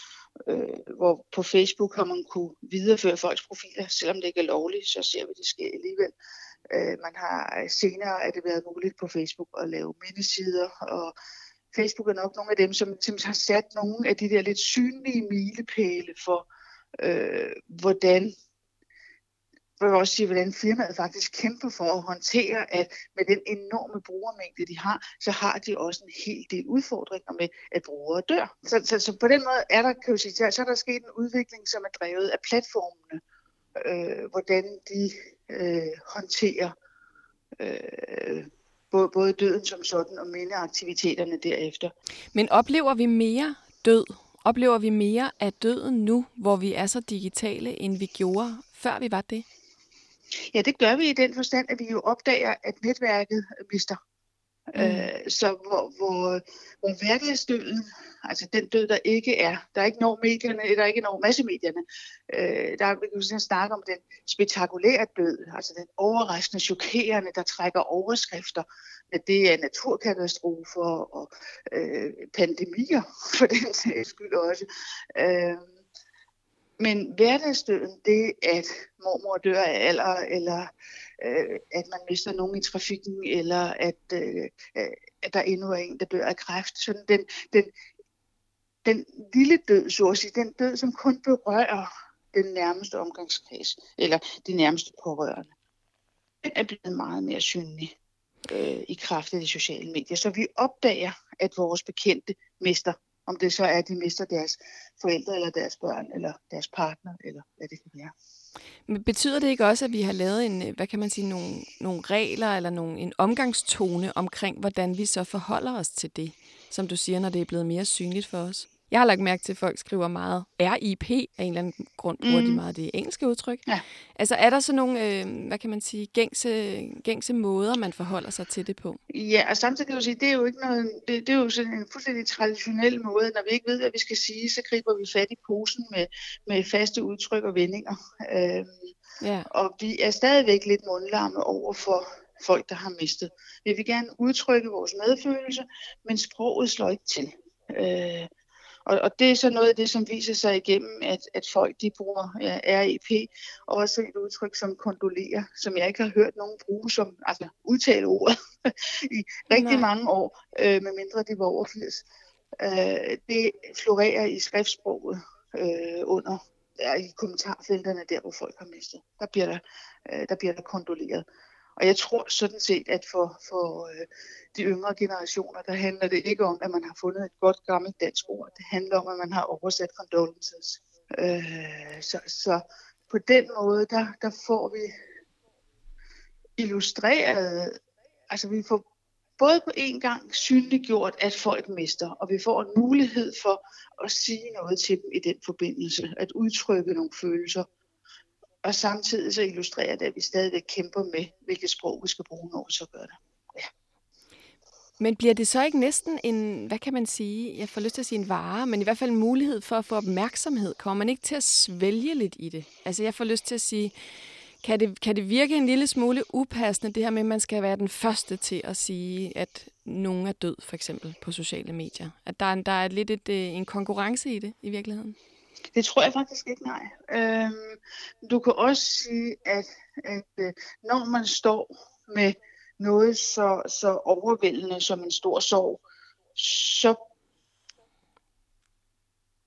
øh, hvor på Facebook har man kunne videreføre folks profiler, selvom det ikke er lovligt, så ser vi det sker alligevel. Øh, man har øh, senere er det været muligt på Facebook at lave mindesider, og Facebook er nok nogle af dem, som, som har sat nogle af de der lidt synlige milepæle for, øh, hvordan vil også sige, hvordan firmaet faktisk kæmper for at håndtere, at med den enorme brugermængde, de har, så har de også en hel del udfordringer med, at brugere dør. Så, så, så på den måde er der, kan sige, så er der sket en udvikling, som er drevet af platformene, øh, hvordan de øh, håndterer øh, både, både døden som sådan og mindeaktiviteterne derefter. Men oplever vi mere død? Oplever vi mere af døden nu, hvor vi er så digitale, end vi gjorde, før vi var det? Ja, det gør vi i den forstand, at vi jo opdager, at netværket mister. Mm. Øh, så hvor, hvor, hvor hverdagsdøden, altså den død, der ikke er, der er ikke når medierne, der er ikke når massemedierne, øh, der vi kan snakke om den spektakulære død, altså den overraskende, chokerende, der trækker overskrifter, at det er naturkatastrofer og øh, pandemier, for den sags skyld også. Øh, men hverdagsdøden, det at mormor dør af alder, eller øh, at man mister nogen i trafikken, eller at, øh, at der endnu er en, der dør af kræft. Sådan den, den, den lille død, så at sige, den død, som kun berører den nærmeste omgangskreds, eller de nærmeste pårørende, den er blevet meget mere synlig øh, i kraft af de sociale medier. Så vi opdager, at vores bekendte mister om det så er, at de mister deres forældre, eller deres børn, eller deres partner, eller hvad det kan være. Men betyder det ikke også, at vi har lavet en, øh, hvad kan man sige, nogle, nogle regler eller nogle, en omgangstone omkring, hvordan vi så forholder os til det, som du siger, når det er blevet mere synligt for os? Jeg har lagt mærke til, at folk skriver meget RIP. Af en eller anden grund bruger mm. de meget det engelske udtryk. Ja. Altså er der så nogle, øh, hvad kan man sige, gængse, gængse måder, man forholder sig til det på? Ja, og samtidig kan du sige, det er jo ikke noget, det, det er jo sådan en fuldstændig traditionel måde. Når vi ikke ved, hvad vi skal sige, så griber vi fat i posen med, med faste udtryk og vendinger. Øhm, Ja. og vi er stadigvæk lidt mundlarme over for folk, der har mistet. Vi vil gerne udtrykke vores medfølelse, men sproget slår ikke til. Øh, og, og det er så noget af det, som viser sig igennem, at, at folk de bruger ja, REP, og også et udtryk som kondolerer, som jeg ikke har hørt nogen bruge som altså udtale ordet i rigtig Nej. Mange år, øh, medmindre de var over 80. Øh, det florerer i skriftsproget øh, under ja, i kommentarfelterne der, hvor folk har mistet. Der bliver der, øh, der, bliver der kondoleret. Og jeg tror sådan set, at for, for øh, de yngre generationer, der handler det ikke om, at man har fundet et godt gammelt dansk ord. Det handler om, at man har oversat condolences. Øh, så, så på den måde, der, der får vi illustreret, altså vi får både på en gang synliggjort, at folk mister, og vi får en mulighed for at sige noget til dem i den forbindelse, at udtrykke nogle følelser. Og samtidig så illustrerer det, at vi stadigvæk kæmper med, hvilket sprog vi skal bruge, når vi så gør det. Ja. Men bliver det så ikke næsten en, hvad kan man sige, jeg får lyst til at sige en vare, men i hvert fald en mulighed for at få opmærksomhed? Kommer man ikke til at svælge lidt i det? Altså jeg får lyst til at sige, kan det, kan det virke en lille smule upassende, det her med, at man skal være den første til at sige, at nogen er død, for eksempel på sociale medier? At der er, der er lidt et, øh, en konkurrence i det, i virkeligheden? Det tror jeg faktisk ikke, nej. Øhm, du kan også sige, at, at øh, når man står med noget så, så overvældende som en stor sorg, så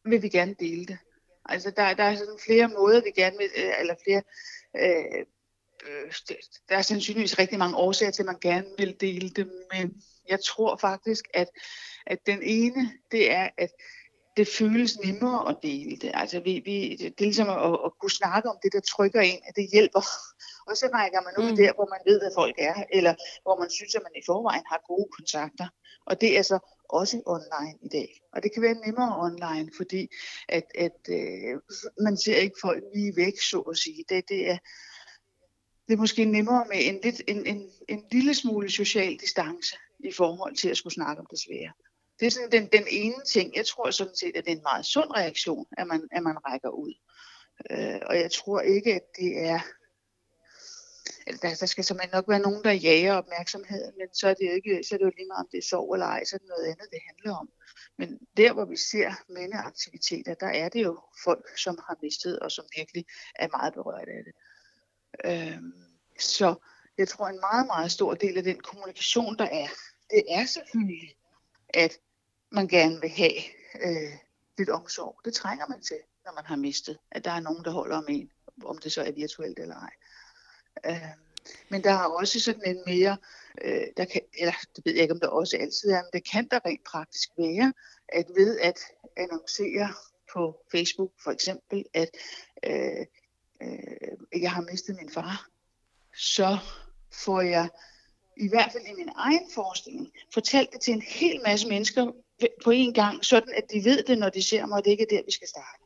vil vi gerne dele det. Altså der, der er sådan flere måder, vi gerne vil, øh, eller flere, øh, øh der er sandsynligvis rigtig mange årsager til, at man gerne vil dele det, men jeg tror faktisk, at, at den ene, det er, at det føles nemmere at dele det. Altså vi, vi, det er ligesom at, at kunne snakke om det, der trykker ind, at det hjælper. Og så rækker man ud Mm. der, hvor man ved, at folk er, eller hvor man synes, at man i forvejen har gode kontakter. Og det er så også online i dag. Og det kan være nemmere online, fordi at, at øh, man ser ikke folk lige væk, så at sige. Det, det, er, det er måske nemmere med en, lidt, en, en, en lille smule social distance i forhold til at skulle snakke om det svære. Det er sådan den, den ene ting. Jeg tror sådan set, at det er en meget sund reaktion, at man, at man rækker ud. Øh, og jeg tror ikke, at det er... Eller der, der skal simpelthen nok være nogen, der jager opmærksomheden, men så er det jo ikke, så er det jo lige meget, om det er sov eller ej, så er det noget andet, det handler om. Men der, hvor vi ser mindeaktiviteter, der er det jo folk, som har mistet, og som virkelig er meget berørt af det. Øh, så jeg tror, en meget, meget stor del af den kommunikation, der er, det er selvfølgelig, at man gerne vil have øh, lidt omsorg. Det trænger man til, når man har mistet. At der er nogen, der holder om en, om det så er virtuelt eller ej. Øh, men der er også sådan en mere, øh, der kan, eller det ved jeg ikke, om der også altid er, men det kan der rent praktisk være, at ved at annoncere på Facebook for eksempel, at øh, øh, jeg har mistet min far, så får jeg i hvert fald i min egen forestilling fortalt det til en hel masse mennesker på en gang, sådan at de ved det, når de ser mig, og det ikke er der, vi skal starte.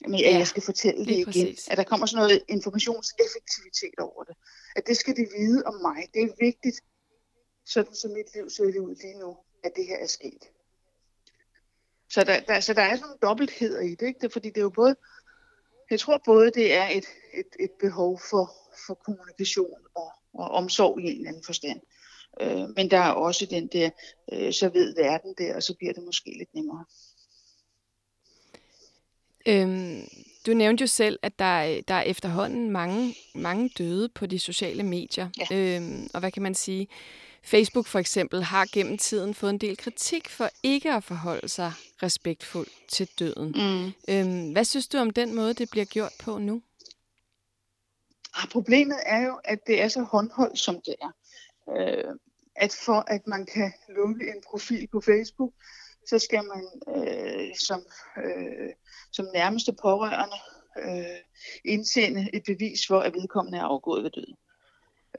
Men Ja, jeg skal fortælle det igen. præcis. At der kommer sådan noget informationseffektivitet over det. At det skal de vide om mig. Det er vigtigt, sådan som mit liv ser det ud lige nu, at det her er sket. Så der, der, så der er sådan nogle dobbeltheder i det, ikke? Det, fordi det er jo både, jeg tror både det er et, et, et behov for, for kommunikation og, og omsorg i en eller anden forstand. Øh, men der er også den der, øh, så ved verden der, og så bliver det måske lidt nemmere. Øhm, du nævnte jo selv, at der, er- der er efterhånden mange, mange døde på de sociale medier. Ja. Øhm, og hvad kan man sige? Facebook for eksempel har gennem tiden fået en del kritik for ikke at forholde sig respektfuldt til døden. Mm. Øhm, hvad synes du om den måde, det bliver gjort på nu? Ah, problemet er jo, at det er så håndholdt, som det er. Øh, at for at man kan lukke en profil på Facebook, så skal man øh, som, øh, som nærmeste pårørende øh, indsende et bevis for, at vedkommende er afgået ved døden.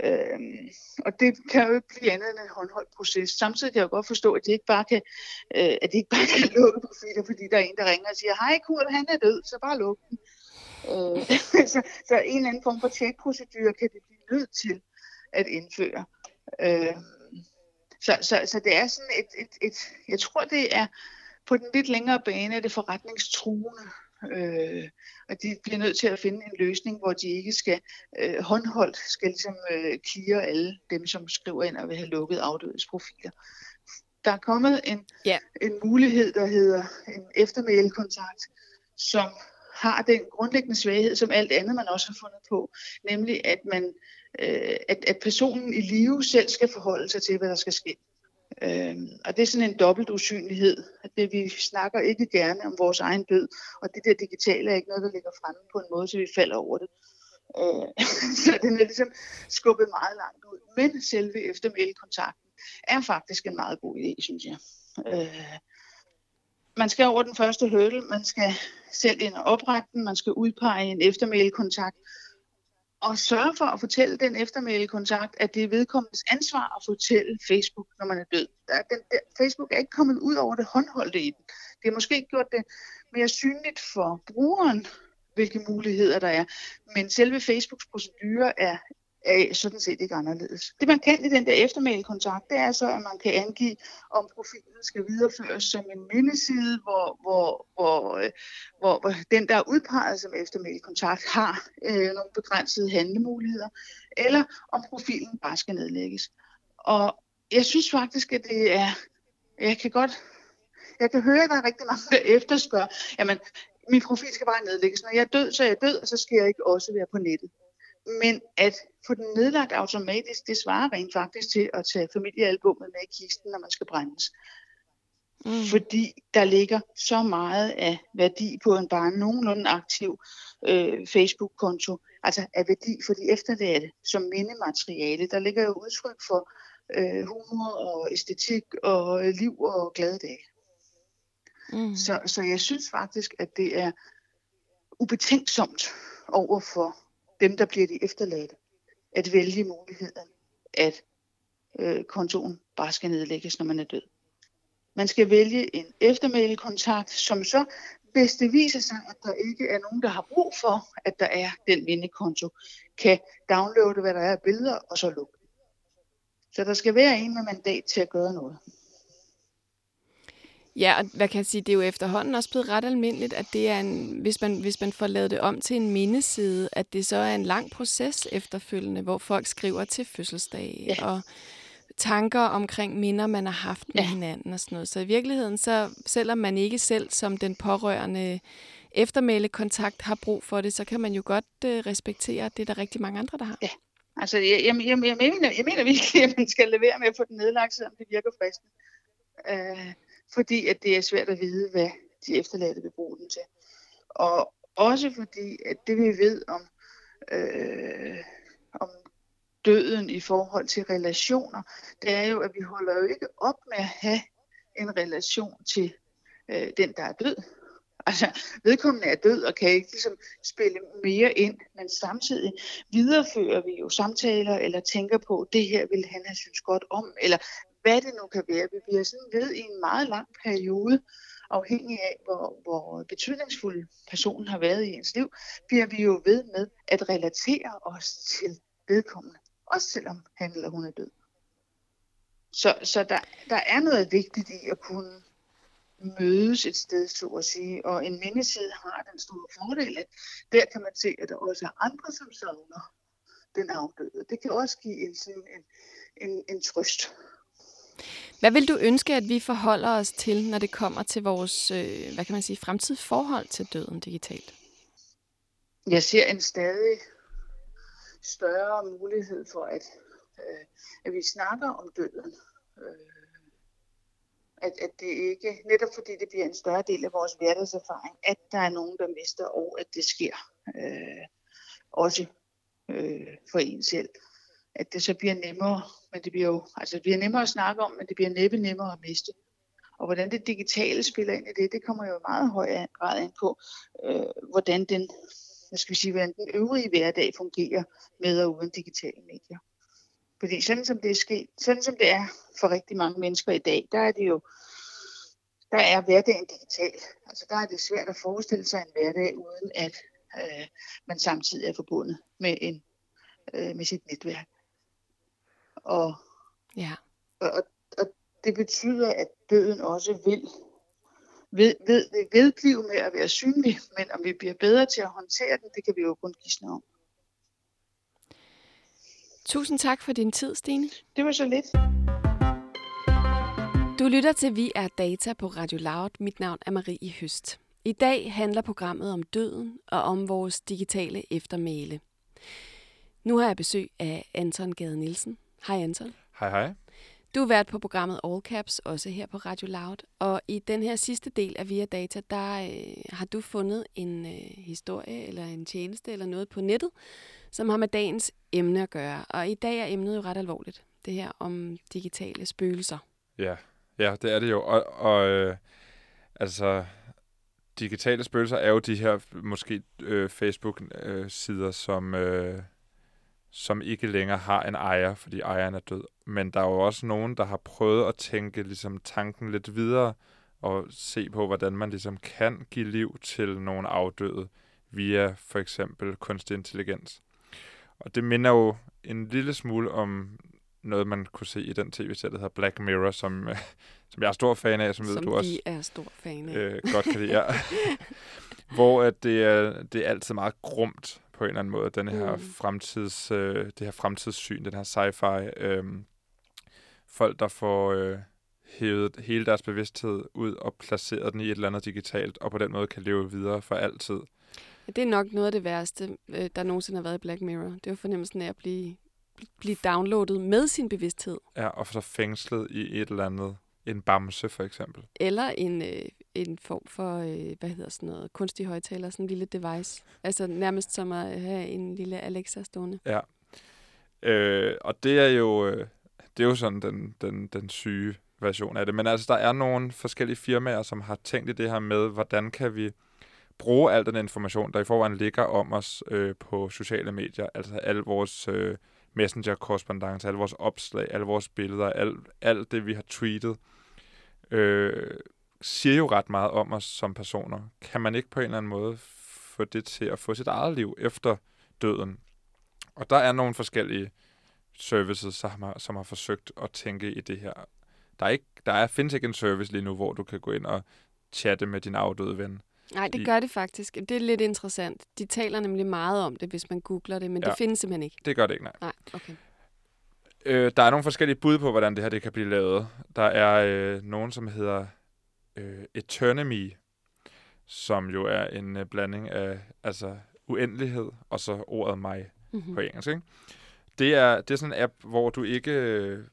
Øhm, og det kan jo ikke blive andet end en håndholdt proces. Samtidig kan jeg jo godt forstå, at de ikke bare kan, øh, at de ikke bare kan lukke profiler, fordi der er en, der ringer og siger, hej Kurt, han er død, så bare luk den. Øh, så, så en eller anden form for tjekprocedure kan det blive nødt til at indføre. Øh, så, så, så det er sådan et, et, et, jeg tror det er på den lidt længere bane, det forretningstruende. Øh, og de bliver nødt til at finde en løsning, hvor de ikke skal øh, håndholdt skal ligesom øh, clear alle dem, som skriver ind og vil have lukket afdødes profiler. Der er kommet en, yeah. en mulighed, der hedder en eftermælekontakt, som har den grundlæggende svaghed, som alt andet man også har fundet på, nemlig at man øh, at, at personen i live selv skal forholde sig til, hvad der skal ske. Øh, og det er sådan en dobbelt usynlighed, at det, vi snakker ikke gerne om vores egen død, og det der digitale er ikke noget, der ligger fremme på en måde, så vi falder over det. Øh, så den er ligesom skubbet meget langt ud. Men selve eftermælekontakten er faktisk en meget god idé, synes jeg. Øh, man skal over den første hurdle, man skal selv ind og oprette den, man skal udpege en eftermælekontakt, og sørge for at fortælle den eftermælekontakt, at det er vedkommendes ansvar at fortælle Facebook, når man er død. Der, den, der, Facebook er ikke kommet ud over det håndholdte i den. Det har måske gjort det mere synligt for brugeren, hvilke muligheder der er. Men selve Facebooks procedure er er sådan set ikke anderledes. Det man kan i den der eftermælekontakt, det er så, at man kan angive, om profilen skal videreføres som en mindeside, hvor, hvor, hvor, øh, hvor, hvor den, der er udpeget som eftermælekontakt, har øh, nogle begrænsede handlemuligheder, eller om profilen bare skal nedlægges. Og jeg synes faktisk, at det er, jeg kan godt, jeg kan høre, at der er rigtig mange, der efterspørger, jamen, min profil skal bare nedlægges. Når jeg er død, så er jeg død, og så skal jeg ikke også være på nettet. Men at få den nedlagt automatisk, det svarer rent faktisk til at tage familiealbummet med i kisten, når man skal brændes. Mm. Fordi der ligger så meget af værdi på en bare nogenlunde aktiv øh, Facebook-konto. Altså af værdi for de efterladte som mindemateriale. Der ligger jo udtryk for øh, humor og æstetik og liv og glade dage. Mm. Så, så jeg synes faktisk, at det er ubetænksomt over for dem, der bliver de efterladte, at vælge muligheden, at øh, kontoen bare skal nedlægges, når man er død. Man skal vælge en eftermælekontakt, som så, hvis det viser sig, at der ikke er nogen, der har brug for, at der er den vindekonto, kan downloade, hvad der er af billeder, og så lukke. Så der skal være en med mandat til at gøre noget. Ja, og hvad kan jeg sige, det er jo efterhånden også blevet ret almindeligt, at det er en, hvis man, hvis man får lavet det om til en mindeside, at det så er en lang proces efterfølgende, hvor folk skriver til fødselsdag ja. og tanker omkring minder, man har haft med ja. hinanden og sådan noget. Så i virkeligheden, så selvom man ikke selv som den pårørende eftermælekontakt har brug for det, så kan man jo godt uh, respektere, at det er der rigtig mange andre, der har. Ja, altså jeg, jeg, jeg, jeg, mener, jeg mener virkelig, at man skal levere med at få den nedlagt, selvom det virker fristende. Uh, fordi at det er svært at vide, hvad de efterladte vil bruge den til. Og også fordi, at det vi ved om, øh, om døden i forhold til relationer, det er jo, at vi holder jo ikke op med at have en relation til øh, den, der er død. Altså, vedkommende er død og kan ikke ligesom spille mere ind, men samtidig viderefører vi jo samtaler eller tænker på, det her vil han have synes godt om, eller hvad det nu kan være. Vi bliver sådan ved i en meget lang periode, afhængig af, hvor, hvor betydningsfuld personen har været i ens liv, bliver vi jo ved med at relatere os til vedkommende, også selvom han eller hun er død. Så, så der, der er noget vigtigt i at kunne mødes et sted, så at sige. Og en mindeside har den store fordel, at der kan man se, at der også er andre, som savner den afdøde. Det kan også give en, sådan en, en, en trøst. Hvad vil du ønske, at vi forholder os til, når det kommer til vores, øh, hvad kan man sige, fremtidige forhold til døden digitalt? Jeg ser en stadig større mulighed for, at, øh, at vi snakker om døden. Øh, at, at det ikke, netop fordi det bliver en større del af vores hverdagserfaring, at der er nogen, der mister, og at det sker. Øh, også øh, for en selv at det så bliver nemmere, men det bliver jo altså det bliver nemmere at snakke om, men det bliver næppe nemmere at miste. Og hvordan det digitale spiller ind i det, det kommer jo meget høj grad ind på, øh, hvordan den, hvad skal vi sige, hvordan den øvrige hverdag fungerer med og uden digitale medier. Fordi sådan som det er sket, sådan som det er for rigtig mange mennesker i dag, der er det jo, der er hverdagen digital. Altså der er det svært at forestille sig en hverdag, uden at øh, man samtidig er forbundet med, en, øh, med sit netværk. Og, Ja. og, og det betyder, at døden også vil ved, ved, vil vedblive med at være synlig, men om vi bliver bedre til at håndtere den, det kan vi jo kun gisne om. Tusind tak for din tid, Stine. Det var så lidt. Du lytter til Vi er Data på Radio Loud. Mit navn er Marie Høst. I dag handler programmet om døden og om vores digitale eftermæle. Nu har jeg besøg af Anton Gade Nielsen. Hej Anton. Hej hej. Du er vært på programmet All Caps, også her på Radio Loud. Og i den her sidste del af Via Data, der øh, har du fundet en øh, historie eller en tjeneste eller noget på nettet, som har med dagens emne at gøre. Og i dag er emnet jo ret alvorligt. Det her om digitale spøgelser. Ja, ja det er det jo. Og, og øh, altså, digitale spøgelser er jo de her måske øh, Facebook-sider, som, øh, som ikke længere har en ejer, fordi ejeren er død. Men der er jo også nogen, der har prøvet at tænke ligesom, tanken lidt videre og se på, hvordan man ligesom kan give liv til nogle afdøde via for eksempel kunstig intelligens. Og det minder jo en lille smule om noget, man kunne se i den tv-serie, der hedder Black Mirror, som, øh, som jeg er stor fan af, som, ved som du vi også er stor fan af. øh, godt kan lide. Ja. Hvor at det, er, det er altid meget grumt på en eller anden måde, den her Mm. fremtids, øh, det her fremtidssyn, den her sci-fi. Øh, folk, der får øh, hævet hele deres bevidsthed ud og placeret den i et eller andet digitalt, og på den måde kan leve videre for altid. Det er nok noget af det værste, øh, der nogensinde har været i Black Mirror. Det var fornemmelsen af at blive, blive downloadet med sin bevidsthed. Ja, og så fængslet i et eller andet. En bamse, for eksempel. Eller en, øh, en form for, øh, hvad hedder sådan noget, kunstig højtaler, sådan en lille device. Altså nærmest som at have en lille Alexa stående. Ja. Øh, og det er jo øh, det er jo sådan den, den, den syge version af det. Men altså, der er nogle forskellige firmaer, som har tænkt i det her med, hvordan kan vi bruge al den information, der i forvejen ligger om os øh, på sociale medier, altså alle vores øh, messenger-korrespondence, alle vores opslag, alle vores billeder, alt, alt det, vi har tweetet, øh, siger jo ret meget om os som personer. Kan man ikke på en eller anden måde få det til at få sit eget liv efter døden? Og der er nogle forskellige services, som har, som har forsøgt at tænke i det her. Der, er ikke, der er, findes ikke en service lige nu, hvor du kan gå ind og chatte med din afdøde ven. Nej, det gør det faktisk. Det er lidt interessant. De taler nemlig meget om det, hvis man googler det, men. Ja. det findes simpelthen ikke. Det gør det ikke, nej. Nej, okay. Øh, der er nogle forskellige bud på, hvordan det her det kan blive lavet. Der er øh, nogen, som hedder øh, Eternomy, som jo er en øh, blanding af altså uendelighed og så ordet mig Mm-hmm. på engelsk. Ikke? Det, er, det er sådan en app, hvor du ikke øh,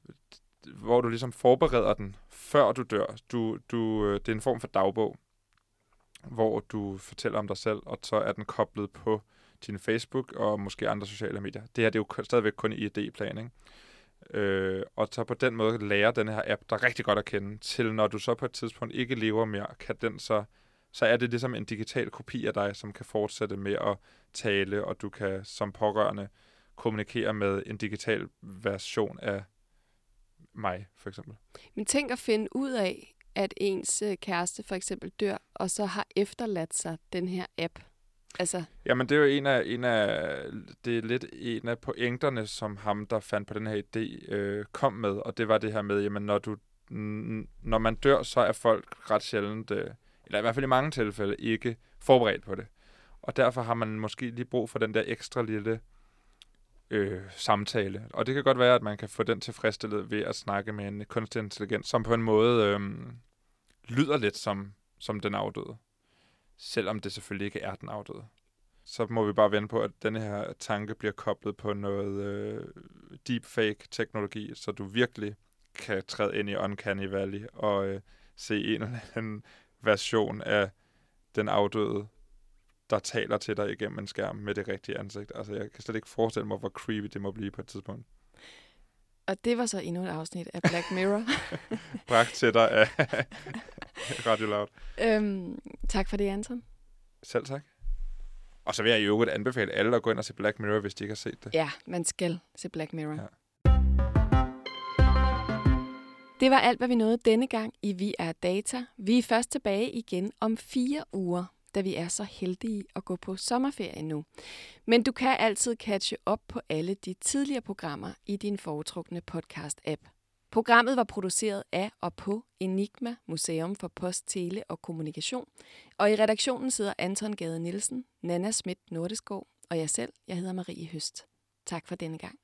hvor du ligesom forbereder den, før du dør. Du, du, øh, det er en form for dagbog, hvor du fortæller om dig selv, og så er den koblet på din Facebook og måske andre sociale medier. Det her det er jo stadigvæk kun i idéplan, ikke? Øh, og så på den måde lære den her app dig rigtig godt at kende, til når du så på et tidspunkt ikke lever mere, kan den så, så er det ligesom en digital kopi af dig, som kan fortsætte med at tale, og du kan som pårørende kommunikere med en digital version af mig, for eksempel. Men tænk at finde ud af, at ens øh, kæreste for eksempel dør, og så har efterladt sig den her app. Altså, Jamen, det er jo en af, en af, det er lidt en af pointerne, som ham, der fandt på den her idé, øh, kom med, og det var det her med, jamen, når du, n- når man dør, så er folk ret sjældent, øh, eller i hvert fald i mange tilfælde, ikke forberedt på det. Og derfor har man måske lige brug for den der ekstra lille øh, samtale. Og det kan godt være, at man kan få den tilfredsstillet ved at snakke med en kunstig intelligens, som på en måde øh, lyder lidt som, som den afdøde. Selvom det selvfølgelig ikke er den afdøde. Så må vi bare vente på, at denne her tanke bliver koblet på noget øh, deepfake-teknologi, så du virkelig kan træde ind i Uncanny Valley og øh, se en eller anden version af den afdøde, der taler til dig igennem en skærm med det rigtige ansigt. Altså, jeg kan slet ikke forestille mig, hvor creepy det må blive på et tidspunkt. og det var så endnu et afsnit af Black Mirror. Bragt til dig af Radio Loud. øhm, tak for det, Anton. Selv tak. Og så vil jeg i øvrigt anbefale alle at gå ind og se Black Mirror, hvis de ikke har set det. Ja, man skal se Black Mirror. Ja. Det var alt, hvad vi nåede denne gang i Vi er Data. Vi er først tilbage igen om fire uger, da vi er så heldige at gå på sommerferie nu. Men du kan altid catche op på alle de tidligere programmer i din foretrukne podcast-app. Programmet var produceret af og på Enigma Museum for Post, Tele og Kommunikation, og i redaktionen sidder Anton Gade Nielsen, Nana Schmidt Nordeskov og jeg selv, jeg hedder Marie Høst. Tak for denne gang.